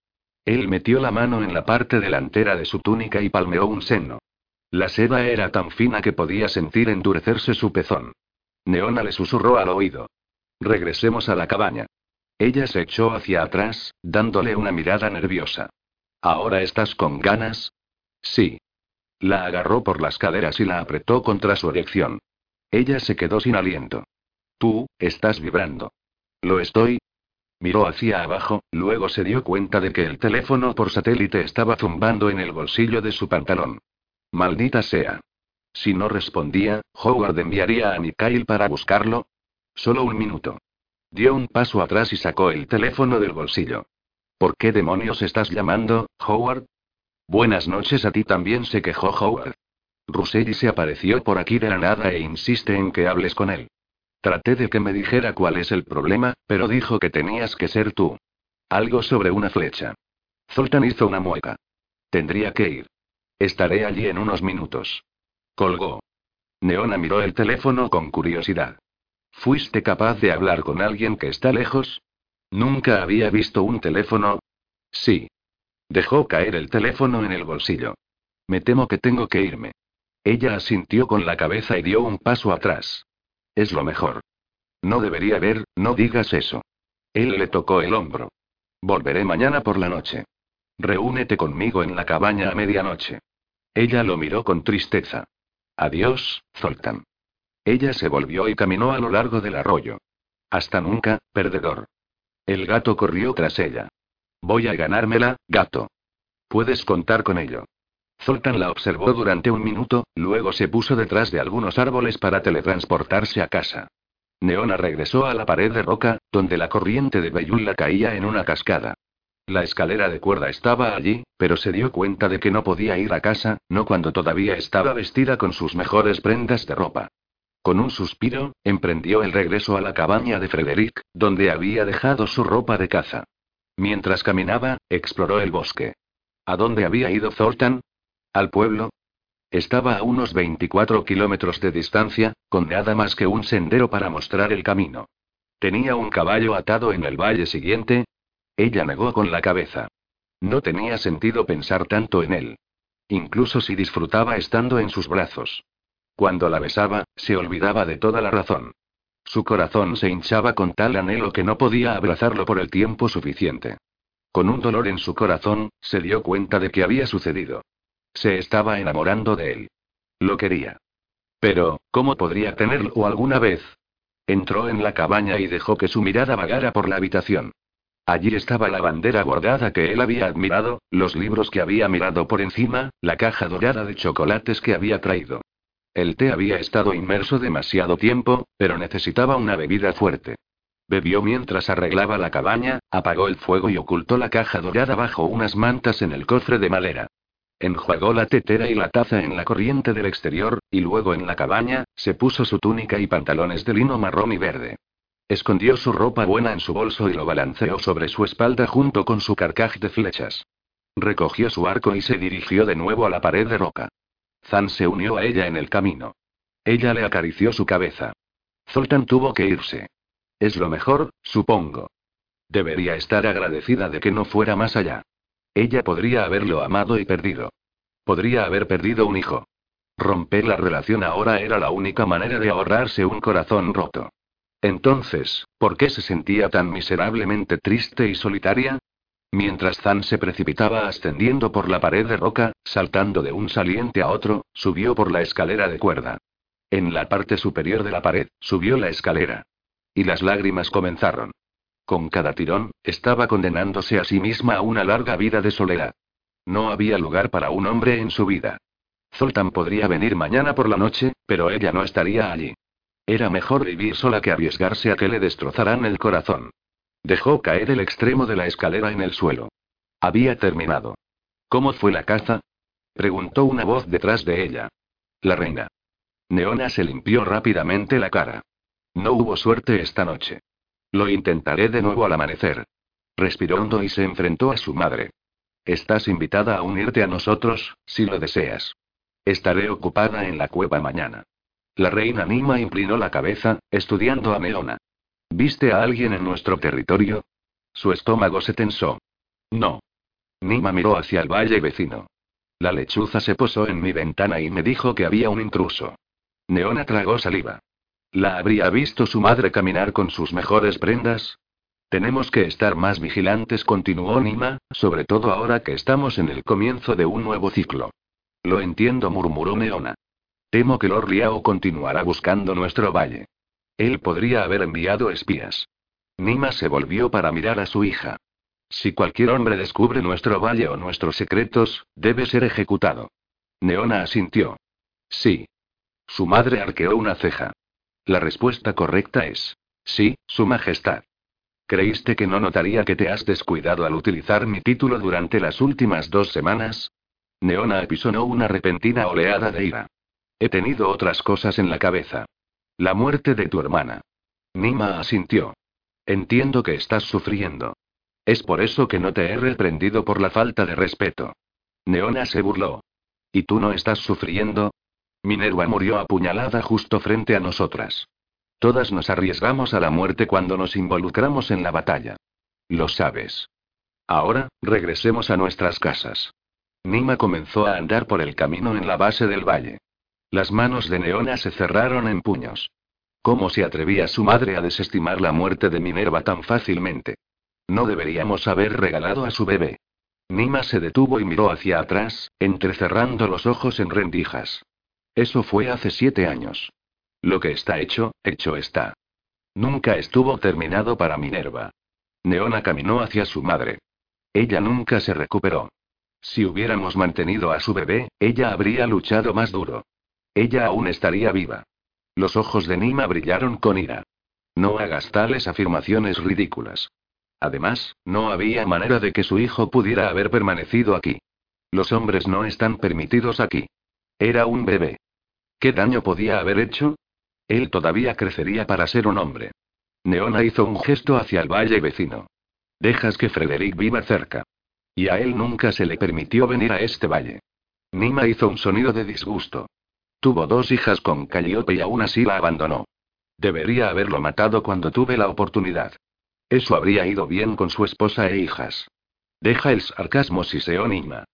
Speaker 1: Él metió la mano en la parte delantera de su túnica y palmeó un seno. La seda era tan fina que podía sentir endurecerse su pezón. Neona le susurró al oído. Regresemos a la cabaña. Ella se echó hacia atrás, dándole una mirada nerviosa. ¿Ahora estás con ganas? Sí. La agarró por las caderas y la apretó contra su erección. Ella se quedó sin aliento. Tú, estás vibrando. ¿Lo estoy? Miró hacia abajo, luego se dio cuenta de que el teléfono por satélite estaba zumbando en el bolsillo de su pantalón. Maldita sea. Si no respondía, Howard enviaría a Mikhail para buscarlo. Solo un minuto. Dio un paso atrás y sacó el teléfono del bolsillo. ¿Por qué demonios estás llamando, Howard? Buenas noches a ti también se quejó Howard. Ruselli se apareció por aquí de la nada e insiste en que hables con él. Traté de que me dijera cuál es el problema, pero dijo que tenías que ser tú. Algo sobre una flecha. Zoltan hizo una mueca. Tendría que ir. Estaré allí en unos minutos. Colgó. Neona miró el teléfono con curiosidad. ¿Fuiste capaz de hablar con alguien que está lejos? Nunca había visto un teléfono. Sí. Dejó caer el teléfono en el bolsillo. Me temo que tengo que irme. Ella asintió con la cabeza y dio un paso atrás. Es lo mejor. No debería ver, no digas eso. Él le tocó el hombro. Volveré mañana por la noche. Reúnete conmigo en la cabaña a medianoche. Ella lo miró con tristeza. Adiós, Zoltan. Ella se volvió y caminó a lo largo del arroyo. Hasta nunca, perdedor. El gato corrió tras ella. Voy a ganármela, gato. Puedes contar con ello. Zoltan la observó durante un minuto, luego se puso detrás de algunos árboles para teletransportarse a casa. Neona regresó a la pared de roca, donde la corriente de Beyula caía en una cascada. La escalera de cuerda estaba allí, pero se dio cuenta de que no podía ir a casa, no cuando todavía estaba vestida con sus mejores prendas de ropa. Con un suspiro, emprendió el regreso a la cabaña de Frederick, donde había dejado su ropa de caza. Mientras caminaba, exploró el bosque. ¿A dónde había ido Zoltan? ¿Al pueblo? Estaba a unos 24 kilómetros de distancia, con nada más que un sendero para mostrar el camino. ¿Tenía un caballo atado en el valle siguiente? Ella negó con la cabeza. No tenía sentido pensar tanto en él. Incluso si disfrutaba estando en sus brazos. Cuando la besaba, se olvidaba de toda la razón. Su corazón se hinchaba con tal anhelo que no podía abrazarlo por el tiempo suficiente. Con un dolor en su corazón, se dio cuenta de que había sucedido. Se estaba enamorando de él. Lo quería. Pero, ¿cómo podría tenerlo alguna vez? Entró en la cabaña y dejó que su mirada vagara por la habitación. Allí estaba la bandera bordada que él había admirado, los libros que había mirado por encima, la caja dorada de chocolates que había traído. El té había estado inmerso demasiado tiempo, pero necesitaba una bebida fuerte. Bebió mientras arreglaba la cabaña, apagó el fuego y ocultó la caja dorada bajo unas mantas en el cofre de madera. Enjuagó la tetera y la taza en la corriente del exterior, y luego en la cabaña, se puso su túnica y pantalones de lino marrón y verde. Escondió su ropa buena en su bolso y lo balanceó sobre su espalda junto con su carcaj de flechas. Recogió su arco y se dirigió de nuevo a la pared de roca. Zan se unió a ella en el camino. Ella le acarició su cabeza. Zoltan tuvo que irse. Es lo mejor, supongo. Debería estar agradecida de que no fuera más allá. Ella podría haberlo amado y perdido. Podría haber perdido un hijo. Romper la relación ahora era la única manera de ahorrarse un corazón roto. Entonces, ¿por qué se sentía tan miserablemente triste y solitaria? Mientras Zan se precipitaba ascendiendo por la pared de roca, saltando de un saliente a otro, subió por la escalera de cuerda. En la parte superior de la pared, subió la escalera. Y las lágrimas comenzaron. Con cada tirón, estaba condenándose a sí misma a una larga vida de soledad. No había lugar para un hombre en su vida. Zoltan podría venir mañana por la noche, pero ella no estaría allí. Era mejor vivir sola que arriesgarse a que le destrozaran el corazón. Dejó caer el extremo de la escalera en el suelo. Había terminado. ¿Cómo fue la caza? preguntó una voz detrás de ella. La reina. Neona se limpió rápidamente la cara. No hubo suerte esta noche. Lo intentaré de nuevo al amanecer. Respiró hondo y se enfrentó a su madre. Estás invitada a unirte a nosotros, si lo deseas. Estaré ocupada en la cueva mañana. La reina Nima inclinó la cabeza, estudiando a Neona. ¿Viste a alguien en nuestro territorio? Su estómago se tensó. No. Nima miró hacia el valle vecino. La lechuza se posó en mi ventana y me dijo que había un intruso. Neona tragó saliva. ¿La habría visto su madre caminar con sus mejores prendas? Tenemos que estar más vigilantes, continuó Nima, sobre todo ahora que estamos en el comienzo de un nuevo ciclo. Lo entiendo, murmuró Neona. Temo que Lord Liao continuará buscando nuestro valle. Él podría haber enviado espías. Nima se volvió para mirar a su hija. Si cualquier hombre descubre nuestro valle o nuestros secretos, debe ser ejecutado. Neona asintió. Sí. Su madre arqueó una ceja. La respuesta correcta es. Sí, Su Majestad. ¿Creíste que no notaría que te has descuidado al utilizar mi título durante las últimas dos semanas? Neona apisonó una repentina oleada de ira. He tenido otras cosas en la cabeza. La muerte de tu hermana. Nima asintió. Entiendo que estás sufriendo. Es por eso que no te he reprendido por la falta de respeto. Neona se burló. ¿Y tú no estás sufriendo? Minerva murió apuñalada justo frente a nosotras. Todas nos arriesgamos a la muerte cuando nos involucramos en la batalla. Lo sabes. Ahora, regresemos a nuestras casas. Nima comenzó a andar por el camino en la base del valle. Las manos de Neona se cerraron en puños. ¿Cómo se atrevía su madre a desestimar la muerte de Minerva tan fácilmente? No deberíamos haber regalado a su bebé. Nima se detuvo y miró hacia atrás, entrecerrando los ojos en rendijas. Eso fue hace siete años. Lo que está hecho, hecho está. Nunca estuvo terminado para Minerva. Neona caminó hacia su madre. Ella nunca se recuperó. Si hubiéramos mantenido a su bebé, ella habría luchado más duro. Ella aún estaría viva. Los ojos de Nima brillaron con ira. No hagas tales afirmaciones ridículas. Además, no había manera de que su hijo pudiera haber permanecido aquí. Los hombres no están permitidos aquí. Era un bebé. ¿Qué daño podía haber hecho? Él todavía crecería para ser un hombre. Neona hizo un gesto hacia el valle vecino. Dejas que Frederick viva cerca. Y a él nunca se le permitió venir a este valle. Nima hizo un sonido de disgusto. Tuvo dos hijas con Calliope y aún así la abandonó. Debería haberlo matado cuando tuve la oportunidad. Eso habría ido bien con su esposa e hijas. Deja el sarcasmo, Siseo Nima.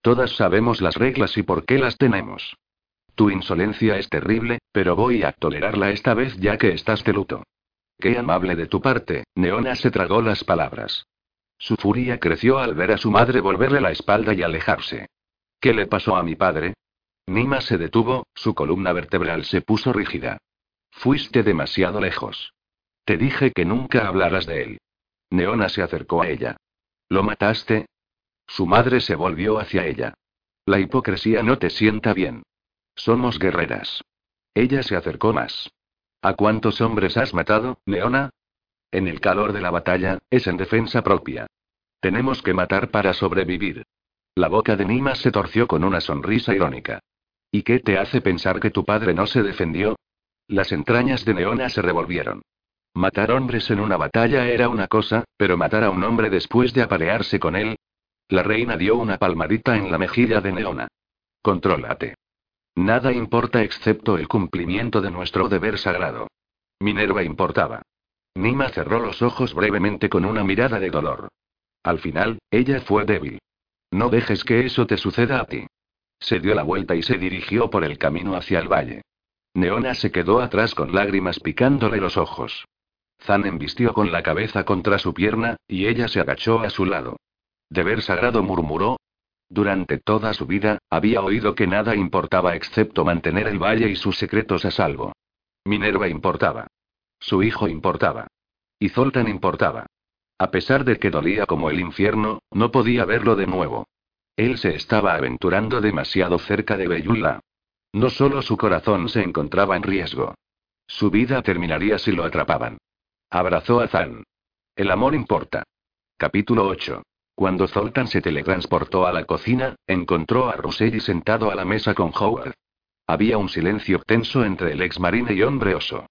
Speaker 1: Todas sabemos las reglas y por qué las tenemos. Tu insolencia es terrible, pero voy a tolerarla esta vez ya que estás de luto. Qué amable de tu parte, Neona se tragó las palabras. Su furia creció al ver a su madre volverle la espalda y alejarse. ¿Qué le pasó a mi padre? Nima se detuvo, su columna vertebral se puso rígida. Fuiste demasiado lejos. Te dije que nunca hablaras de él. Neona se acercó a ella. ¿Lo mataste? Su madre se volvió hacia ella. La hipocresía no te sienta bien. Somos guerreras. Ella se acercó más. ¿A cuántos hombres has matado, Neona? En el calor de la batalla, es en defensa propia. Tenemos que matar para sobrevivir. La boca de Nima se torció con una sonrisa irónica. ¿Y qué te hace pensar que tu padre no se defendió? Las entrañas de Neona se revolvieron. Matar hombres en una batalla era una cosa, pero matar a un hombre después de aparearse con él. La reina dio una palmadita en la mejilla de Neona. Contrólate. Nada importa excepto el cumplimiento de nuestro deber sagrado. Minerva importaba. Nima cerró los ojos brevemente con una mirada de dolor. Al final, ella fue débil. No dejes que eso te suceda a ti. Se dio la vuelta y se dirigió por el camino hacia el valle. Neona se quedó atrás con lágrimas picándole los ojos. Zan embistió con la cabeza contra su pierna, y ella se agachó a su lado. Deber sagrado murmuró, durante toda su vida, había oído que nada importaba excepto mantener el valle y sus secretos a salvo. Minerva importaba. Su hijo importaba. Y Zoltan importaba. A pesar de que dolía como el infierno, no podía verlo de nuevo. Él se estaba aventurando demasiado cerca de Beyula. No solo su corazón se encontraba en riesgo. Su vida terminaría si lo atrapaban. Abrazó a Zan. El amor importa. Capítulo 8. Cuando Zoltan se teletransportó a la cocina, encontró a Rosselli sentado a la mesa con Howard. Había un silencio tenso entre el ex marine y hombre oso.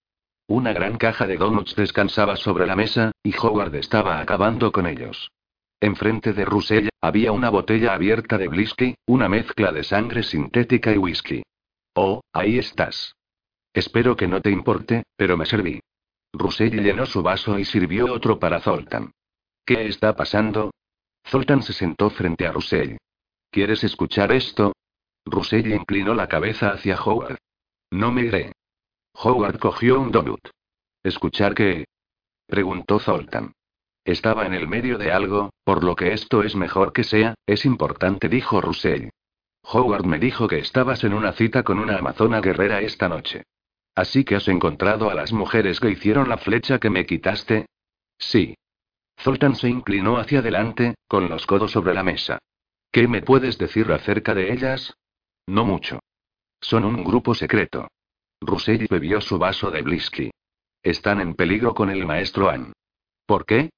Speaker 1: Una gran caja de donuts descansaba sobre la mesa, y Howard estaba acabando con ellos. Enfrente de Russell, había una botella abierta de whisky, una mezcla de sangre sintética y whisky. Oh, ahí estás. Espero que no te importe, pero me serví. Russell llenó su vaso y sirvió otro para Zoltan. ¿Qué está pasando? Zoltan se sentó frente a Russell. ¿Quieres escuchar esto? Russell inclinó la cabeza hacia Howard. No me iré. Howard cogió un donut. ¿Escuchar qué? preguntó Zoltan. Estaba en el medio de algo, por lo que esto es mejor que sea, es importante, dijo Russell. Howard me dijo que estabas en una cita con una amazona guerrera esta noche. ¿Así que has encontrado a las mujeres que hicieron la flecha que me quitaste? Sí. Zoltan se inclinó hacia adelante, con los codos sobre la mesa. ¿Qué me puedes decir acerca de ellas? No mucho. Son un grupo secreto. Russell bebió su vaso de whisky. Están en peligro con el maestro Ann. ¿Por qué?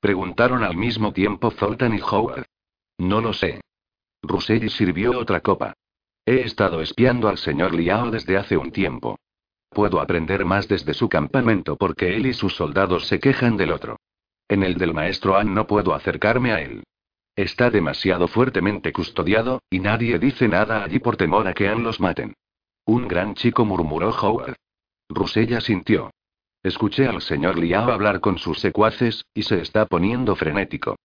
Speaker 1: Preguntaron al mismo tiempo Zoltan y Howard. No lo sé. Russell sirvió otra copa. He estado espiando al señor Liao desde hace un tiempo. Puedo aprender más desde su campamento porque él y sus soldados se quejan del otro. En el del maestro An no puedo acercarme a él. Está demasiado fuertemente custodiado, y nadie dice nada allí por temor a que An los maten. Un gran chico murmuró Howard. Rusella sintió. Escuché al señor Liao hablar con sus secuaces, y se está poniendo frenético.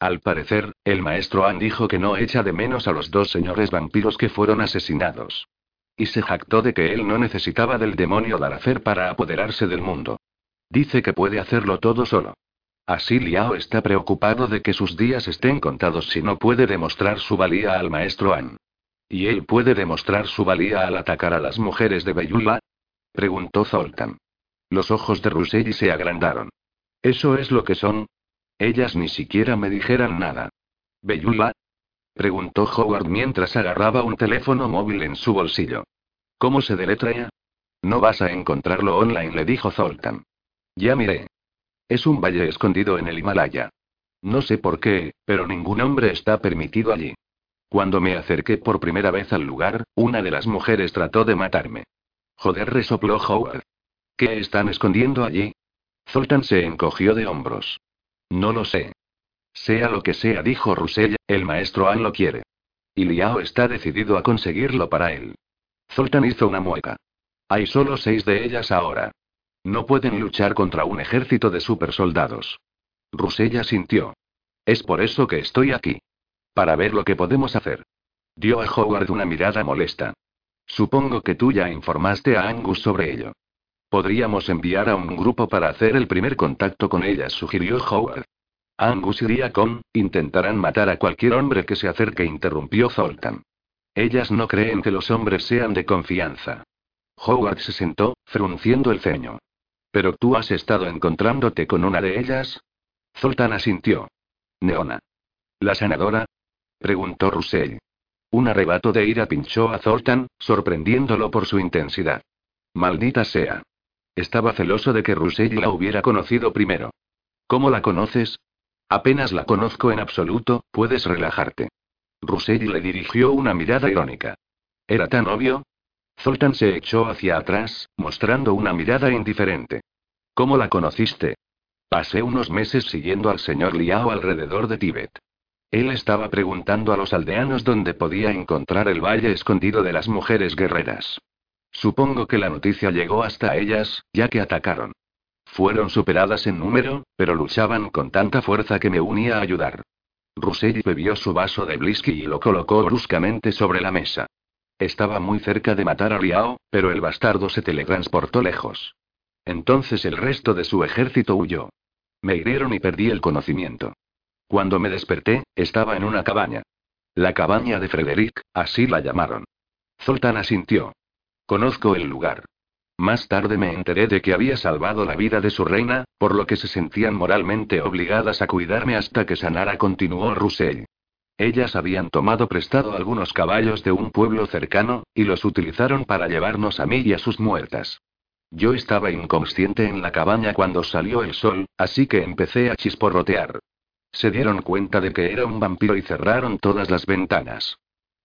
Speaker 1: Al parecer, el maestro An dijo que no echa de menos a los dos señores vampiros que fueron asesinados. Y se jactó de que él no necesitaba del demonio Daracer para apoderarse del mundo. Dice que puede hacerlo todo solo. Así Liao está preocupado de que sus días estén contados si no puede demostrar su valía al maestro An. ¿Y él puede demostrar su valía al atacar a las mujeres de Beyula? Preguntó Zoltan. Los ojos de Russelli se agrandaron. ¿Eso es lo que son? Ellas ni siquiera me dijeran nada. ¿Beyula? Preguntó Howard mientras agarraba un teléfono móvil en su bolsillo. ¿Cómo se deletrea? No vas a encontrarlo online, le dijo Zoltan. Ya miré. Es un valle escondido en el Himalaya. No sé por qué, pero ningún hombre está permitido allí. Cuando me acerqué por primera vez al lugar, una de las mujeres trató de matarme. Joder, resopló Howard. ¿Qué están escondiendo allí? Zoltan se encogió de hombros. No lo sé. Sea lo que sea, dijo Russell, el maestro An lo quiere. Y Liao está decidido a conseguirlo para él. Zoltan hizo una mueca. Hay solo seis de ellas ahora. No pueden luchar contra un ejército de supersoldados. Rusella sintió. Es por eso que estoy aquí. Para ver lo que podemos hacer. Dio a Howard una mirada molesta. Supongo que tú ya informaste a Angus sobre ello. Podríamos enviar a un grupo para hacer el primer contacto con ellas, sugirió Howard. Angus iría con, intentarán matar a cualquier hombre que se acerque, interrumpió Zoltan. Ellas no creen que los hombres sean de confianza. Howard se sentó, frunciendo el ceño. ¿Pero tú has estado encontrándote con una de ellas? Zoltan asintió. Neona. ¿La sanadora? preguntó Russell. Un arrebato de ira pinchó a Zoltan, sorprendiéndolo por su intensidad. Maldita sea. Estaba celoso de que Russell la hubiera conocido primero. ¿Cómo la conoces? Apenas la conozco en absoluto, puedes relajarte. Russell le dirigió una mirada irónica. ¿Era tan obvio? Zoltan se echó hacia atrás, mostrando una mirada indiferente. ¿Cómo la conociste? Pasé unos meses siguiendo al señor Liao alrededor de Tíbet. Él estaba preguntando a los aldeanos dónde podía encontrar el valle escondido de las mujeres guerreras. Supongo que la noticia llegó hasta ellas, ya que atacaron. Fueron superadas en número, pero luchaban con tanta fuerza que me uní a ayudar. Russell bebió su vaso de whisky y lo colocó bruscamente sobre la mesa. Estaba muy cerca de matar a Liao, pero el bastardo se teletransportó lejos. Entonces el resto de su ejército huyó. Me hirieron y perdí el conocimiento. Cuando me desperté, estaba en una cabaña. La cabaña de Frederick, así la llamaron. Zoltan asintió. Conozco el lugar. Más tarde me enteré de que había salvado la vida de su reina, por lo que se sentían moralmente obligadas a cuidarme hasta que sanara, continuó Russell. Ellas habían tomado prestado algunos caballos de un pueblo cercano, y los utilizaron para llevarnos a mí y a sus muertas. Yo estaba inconsciente en la cabaña cuando salió el sol, así que empecé a chisporrotear. Se dieron cuenta de que era un vampiro y cerraron todas las ventanas.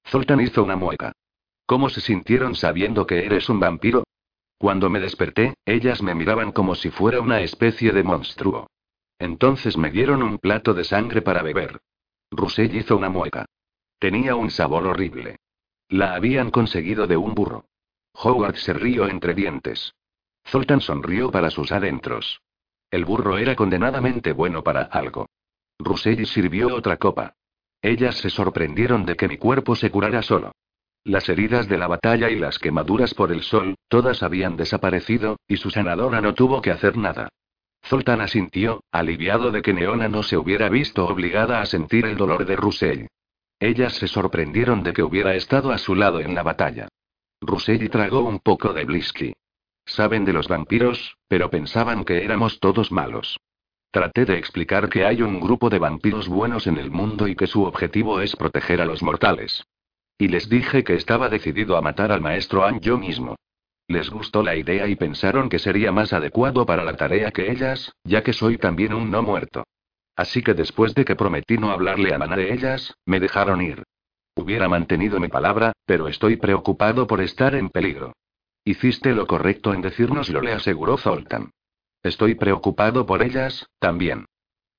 Speaker 1: Zoltan hizo una mueca. ¿Cómo se sintieron sabiendo que eres un vampiro? Cuando me desperté, ellas me miraban como si fuera una especie de monstruo. Entonces me dieron un plato de sangre para beber. Russell hizo una mueca. Tenía un sabor horrible. La habían conseguido de un burro. Howard se rió entre dientes. Zoltan sonrió para sus adentros. El burro era condenadamente bueno para algo. Russell sirvió otra copa. Ellas se sorprendieron de que mi cuerpo se curara solo. Las heridas de la batalla y las quemaduras por el sol, todas habían desaparecido, y su sanadora no tuvo que hacer nada. Zoltan asintió, aliviado de que Neona no se hubiera visto obligada a sentir el dolor de Russell. Ellas se sorprendieron de que hubiera estado a su lado en la batalla. Russell tragó un poco de whisky. Saben de los vampiros, pero pensaban que éramos todos malos. Traté de explicar que hay un grupo de vampiros buenos en el mundo y que su objetivo es proteger a los mortales. Y les dije que estaba decidido a matar al maestro An yo mismo. Les gustó la idea y pensaron que sería más adecuado para la tarea que ellas, ya que soy también un no muerto. Así que después de que prometí no hablarle a Mana de ellas, me dejaron ir. Hubiera mantenido mi palabra, pero estoy preocupado por estar en peligro. Hiciste lo correcto en decírnoslo, le aseguró Zoltan. Estoy preocupado por ellas, también.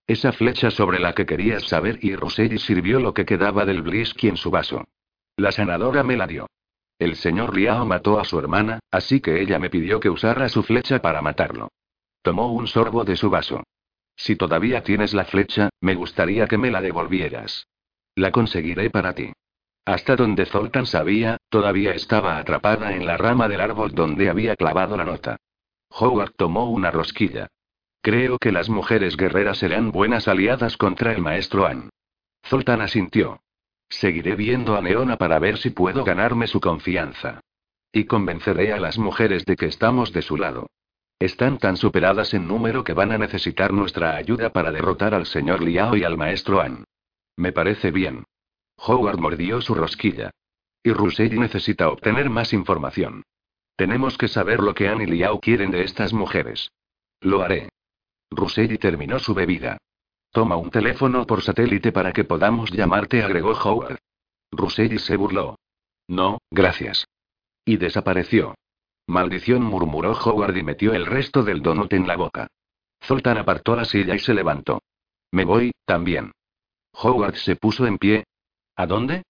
Speaker 1: Esa flecha sobre la que querías saber y Rosselli sirvió lo que quedaba del whisky en su vaso. La sanadora me la dio. El señor Liao mató a su hermana, así que ella me pidió que usara su flecha para matarlo. Tomó un sorbo de su vaso. Si todavía tienes la flecha, me gustaría que me la devolvieras. La conseguiré para ti. Hasta donde Zoltan sabía, todavía estaba atrapada en la rama del árbol donde había clavado la nota. Howard tomó una rosquilla. Creo que las mujeres guerreras serán buenas aliadas contra el maestro Ann. Zoltan asintió. Seguiré viendo a Neona para ver si puedo ganarme su confianza. Y convenceré a las mujeres de que estamos de su lado. Están tan superadas en número que van a necesitar nuestra ayuda para derrotar al señor Liao y al maestro An. Me parece bien. Howard mordió su rosquilla. Y Russell necesita obtener más información. Tenemos que saber lo que Anne y Liao quieren de estas mujeres. Lo haré. Russell terminó su bebida. Toma un teléfono por satélite para que podamos llamarte, agregó Howard. Russell se burló. No, gracias. Y desapareció. Maldición, murmuró Howard y metió el resto del donut en la boca. Zoltan apartó la silla y se levantó. Me voy, también. Howard se puso en pie. ¿A dónde?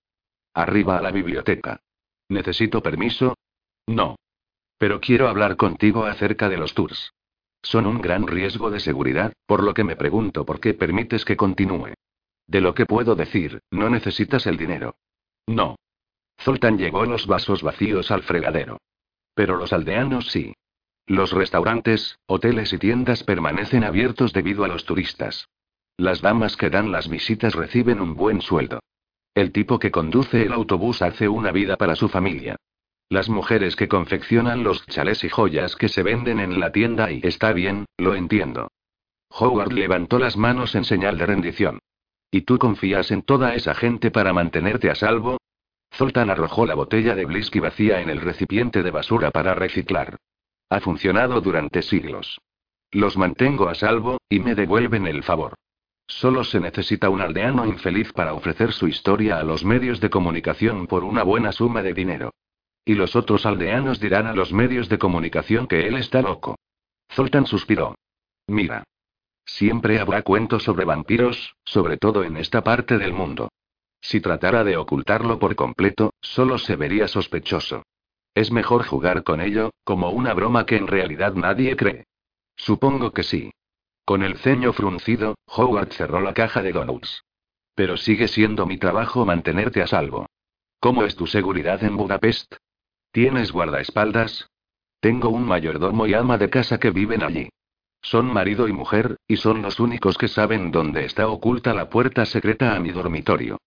Speaker 1: Arriba a la biblioteca. ¿Necesito permiso? No. Pero quiero hablar contigo acerca de los tours. Son un gran riesgo de seguridad, por lo que me pregunto por qué permites que continúe. De lo que puedo decir, no necesitas el dinero. No. Zoltan llevó los vasos vacíos al fregadero. Pero los aldeanos sí. Los restaurantes, hoteles y tiendas permanecen abiertos debido a los turistas. Las damas que dan las visitas reciben un buen sueldo. El tipo que conduce el autobús hace una vida para su familia. Las mujeres que confeccionan los chalés y joyas que se venden en la tienda y está bien, lo entiendo. Howard levantó las manos en señal de rendición. ¿Y tú confías en toda esa gente para mantenerte a salvo? Zoltan arrojó la botella de whisky vacía en el recipiente de basura para reciclar. Ha funcionado durante siglos. Los mantengo a salvo, y me devuelven el favor. Solo se necesita un aldeano infeliz para ofrecer su historia a los medios de comunicación por una buena suma de dinero. Y los otros aldeanos dirán a los medios de comunicación que él está loco. Zoltan suspiró. Mira. Siempre habrá cuentos sobre vampiros, sobre todo en esta parte del mundo. Si tratara de ocultarlo por completo, solo se vería sospechoso. Es mejor jugar con ello, como una broma que en realidad nadie cree. Supongo que sí. Con el ceño fruncido, Howard cerró la caja de donuts. Pero sigue siendo mi trabajo mantenerte a salvo. ¿Cómo es tu seguridad en Budapest? ¿Tienes guardaespaldas? Tengo un mayordomo y ama de casa que viven allí. Son marido y mujer, y son los únicos que saben dónde está oculta la puerta secreta a mi dormitorio.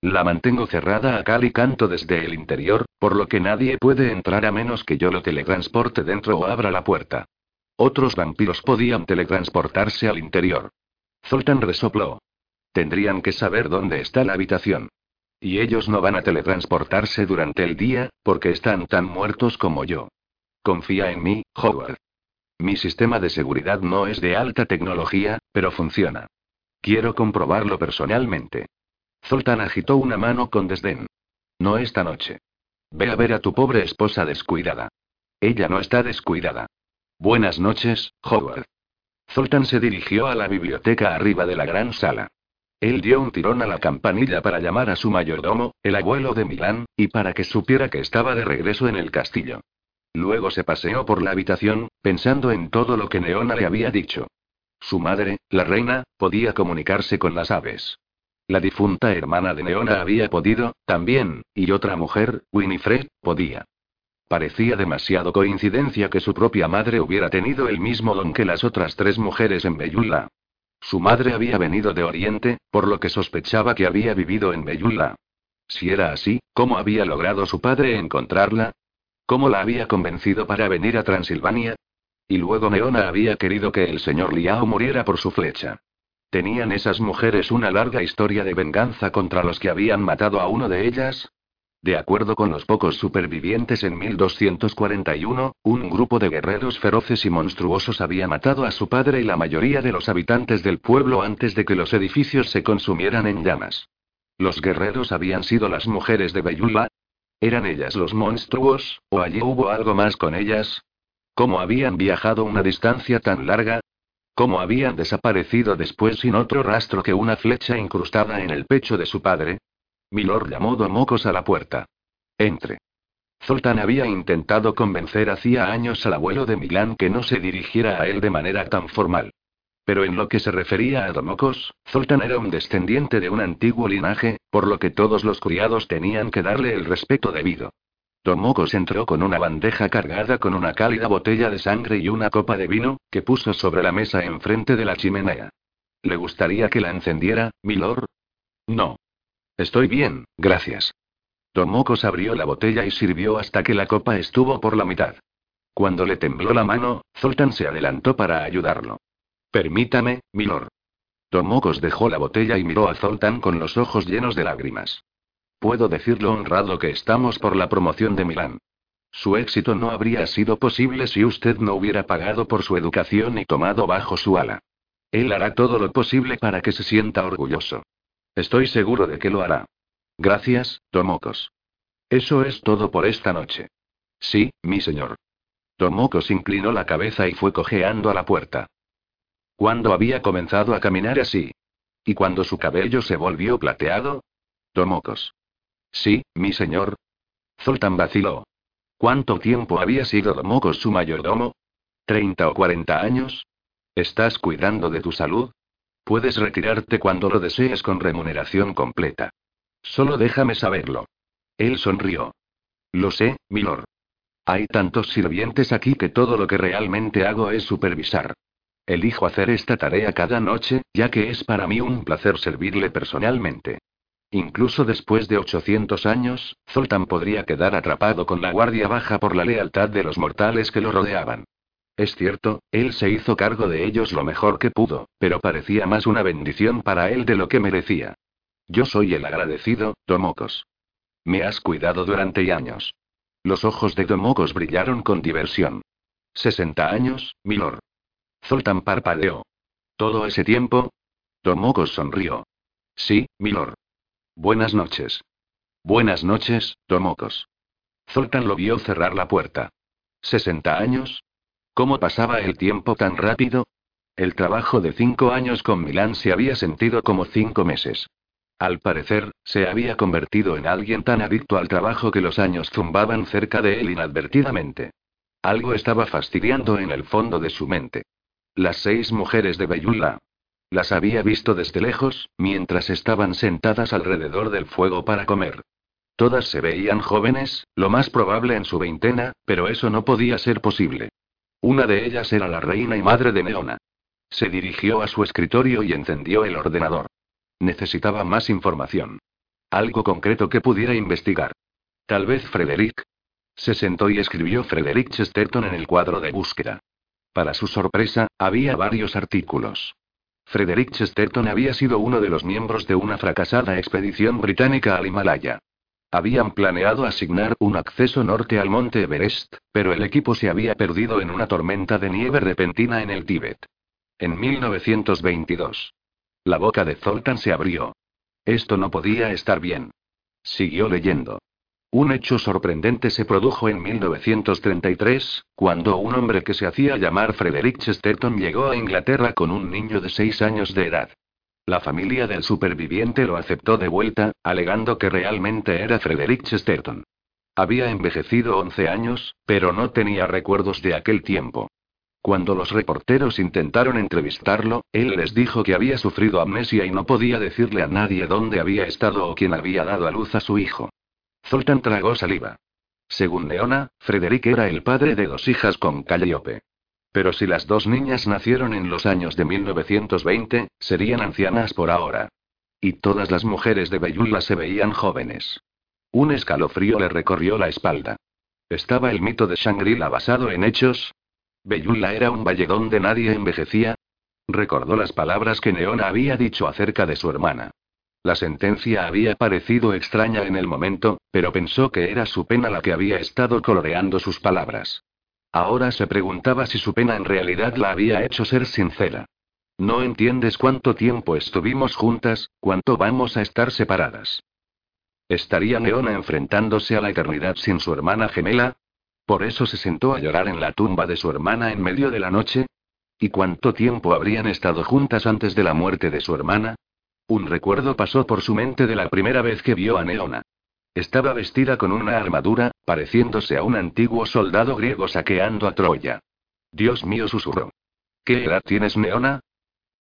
Speaker 1: La mantengo cerrada a cal y canto desde el interior, por lo que nadie puede entrar a menos que yo lo teletransporte dentro o abra la puerta. Otros vampiros podían teletransportarse al interior. Zoltan resopló. Tendrían que saber dónde está la habitación. Y ellos no van a teletransportarse durante el día, porque están tan muertos como yo. Confía en mí, Howard. Mi sistema de seguridad no es de alta tecnología, pero funciona. Quiero comprobarlo personalmente. Zoltan agitó una mano con desdén. No esta noche. Ve a ver a tu pobre esposa descuidada. Ella no está descuidada. Buenas noches, Howard. Zoltan se dirigió a la biblioteca arriba de la gran sala. Él dio un tirón a la campanilla para llamar a su mayordomo, el abuelo de Milán, y para que supiera que estaba de regreso en el castillo. Luego se paseó por la habitación, pensando en todo lo que Neona le había dicho. Su madre, la reina, podía comunicarse con las aves. La difunta hermana de Neona había podido, también, y otra mujer, Winifred, podía. Parecía demasiado coincidencia que su propia madre hubiera tenido el mismo don que las otras tres mujeres en Beyula. Su madre había venido de Oriente, por lo que sospechaba que había vivido en Beyula. Si era así, ¿cómo había logrado su padre encontrarla? ¿Cómo la había convencido para venir a Transilvania? Y luego Neona había querido que el señor Liao muriera por su flecha. ¿Tenían esas mujeres una larga historia de venganza contra los que habían matado a uno de ellas? De acuerdo con los pocos supervivientes en 1241, un grupo de guerreros feroces y monstruosos había matado a su padre y la mayoría de los habitantes del pueblo antes de que los edificios se consumieran en llamas. ¿Los guerreros habían sido las mujeres de Beyula? ¿Eran ellas los monstruos, o allí hubo algo más con ellas? ¿Cómo habían viajado una distancia tan larga? ¿Cómo habían desaparecido después sin otro rastro que una flecha incrustada en el pecho de su padre? Milord llamó Domocos a la puerta. Entre. Zoltan había intentado convencer hacía años al abuelo de Milán que no se dirigiera a él de manera tan formal. Pero en lo que se refería a Domocos, Zoltan era un descendiente de un antiguo linaje, por lo que todos los criados tenían que darle el respeto debido. Domocos entró con una bandeja cargada con una cálida botella de sangre y una copa de vino, que puso sobre la mesa enfrente de la chimenea. ¿Le gustaría que la encendiera, milord? No. Estoy bien, gracias. Tomocos abrió la botella y sirvió hasta que la copa estuvo por la mitad. Cuando le tembló la mano, Zoltan se adelantó para ayudarlo. Permítame, milord. Tomocos dejó la botella y miró a Zoltan con los ojos llenos de lágrimas. Puedo decir lo honrado que estamos por la promoción de Milán. Su éxito no habría sido posible si usted no hubiera pagado por su educación y tomado bajo su ala. Él hará todo lo posible para que se sienta orgulloso. Estoy seguro de que lo hará. Gracias, Tomocos. Eso es todo por esta noche. Sí, mi señor. Tomocos inclinó la cabeza y fue cojeando a la puerta. ¿Cuándo había comenzado a caminar así? ¿Y cuando su cabello se volvió plateado? Tomocos. Sí, mi señor. Zoltan vaciló. ¿Cuánto tiempo había sido Tomocos su mayordomo? ¿Treinta o cuarenta años? ¿Estás cuidando de tu salud? Puedes retirarte cuando lo desees con remuneración completa. Solo déjame saberlo. Él sonrió. Lo sé, milord. Hay tantos sirvientes aquí que todo lo que realmente hago es supervisar. Elijo hacer esta tarea cada noche, ya que es para mí un placer servirle personalmente. Incluso después de 800 años, Zoltan podría quedar atrapado con la guardia baja por la lealtad de los mortales que lo rodeaban. Es cierto, él se hizo cargo de ellos lo mejor que pudo, pero parecía más una bendición para él de lo que merecía. Yo soy el agradecido, Tomocos. Me has cuidado durante años. Los ojos de Tomocos brillaron con diversión. ¿60 años, milord? Zoltan parpadeó. ¿Todo ese tiempo? Tomocos sonrió. Sí, milord. Buenas noches. Buenas noches, Tomocos. Zoltan lo vio cerrar la puerta. ¿60 años? ¿Cómo pasaba el tiempo tan rápido? El trabajo de cinco años con Milán se había sentido como cinco meses. Al parecer, se había convertido en alguien tan adicto al trabajo que los años zumbaban cerca de él inadvertidamente. Algo estaba fastidiando en el fondo de su mente. Las seis mujeres de Beyula. Las había visto desde lejos, mientras estaban sentadas alrededor del fuego para comer. Todas se veían jóvenes, lo más probable en su veintena, pero eso no podía ser posible. Una de ellas era la reina y madre de Neona. Se dirigió a su escritorio y encendió el ordenador. Necesitaba más información. Algo concreto que pudiera investigar. Tal vez Frederick. Se sentó y escribió Frederick Chesterton en el cuadro de búsqueda. Para su sorpresa, había varios artículos. Frederick Chesterton había sido uno de los miembros de una fracasada expedición británica al Himalaya. Habían planeado asignar un acceso norte al monte Everest, pero el equipo se había perdido en una tormenta de nieve repentina en el Tíbet. En 1922. La boca de Zoltan se abrió. Esto no podía estar bien. Siguió leyendo. Un hecho sorprendente se produjo en 1933, cuando un hombre que se hacía llamar Frederick Chesterton llegó a Inglaterra con un niño de seis años de edad. La familia del superviviente lo aceptó de vuelta, alegando que realmente era Frederick Chesterton. Había envejecido 11 años, pero no tenía recuerdos de aquel tiempo. Cuando los reporteros intentaron entrevistarlo, él les dijo que había sufrido amnesia y no podía decirle a nadie dónde había estado o quién había dado a luz a su hijo. Zoltan tragó saliva. Según Leona, Frederick era el padre de dos hijas con Calliope. Pero si las dos niñas nacieron en los años de 1920, serían ancianas por ahora. Y todas las mujeres de Beyula se veían jóvenes. Un escalofrío le recorrió la espalda. ¿Estaba el mito de Shangri-La basado en hechos? ¿Beyula era un valle donde nadie envejecía? Recordó las palabras que Neona había dicho acerca de su hermana. La sentencia había parecido extraña en el momento, pero pensó que era su pena la que había estado coloreando sus palabras. Ahora se preguntaba si su pena en realidad la había hecho ser sincera. No entiendes cuánto tiempo estuvimos juntas, cuánto vamos a estar separadas. ¿Estaría Neona enfrentándose a la eternidad sin su hermana gemela? ¿Por eso se sentó a llorar en la tumba de su hermana en medio de la noche? ¿Y cuánto tiempo habrían estado juntas antes de la muerte de su hermana? Un recuerdo pasó por su mente de la primera vez que vio a Neona. Estaba vestida con una armadura, pareciéndose a un antiguo soldado griego saqueando a Troya. Dios mío, susurró. ¿Qué edad tienes, Neona?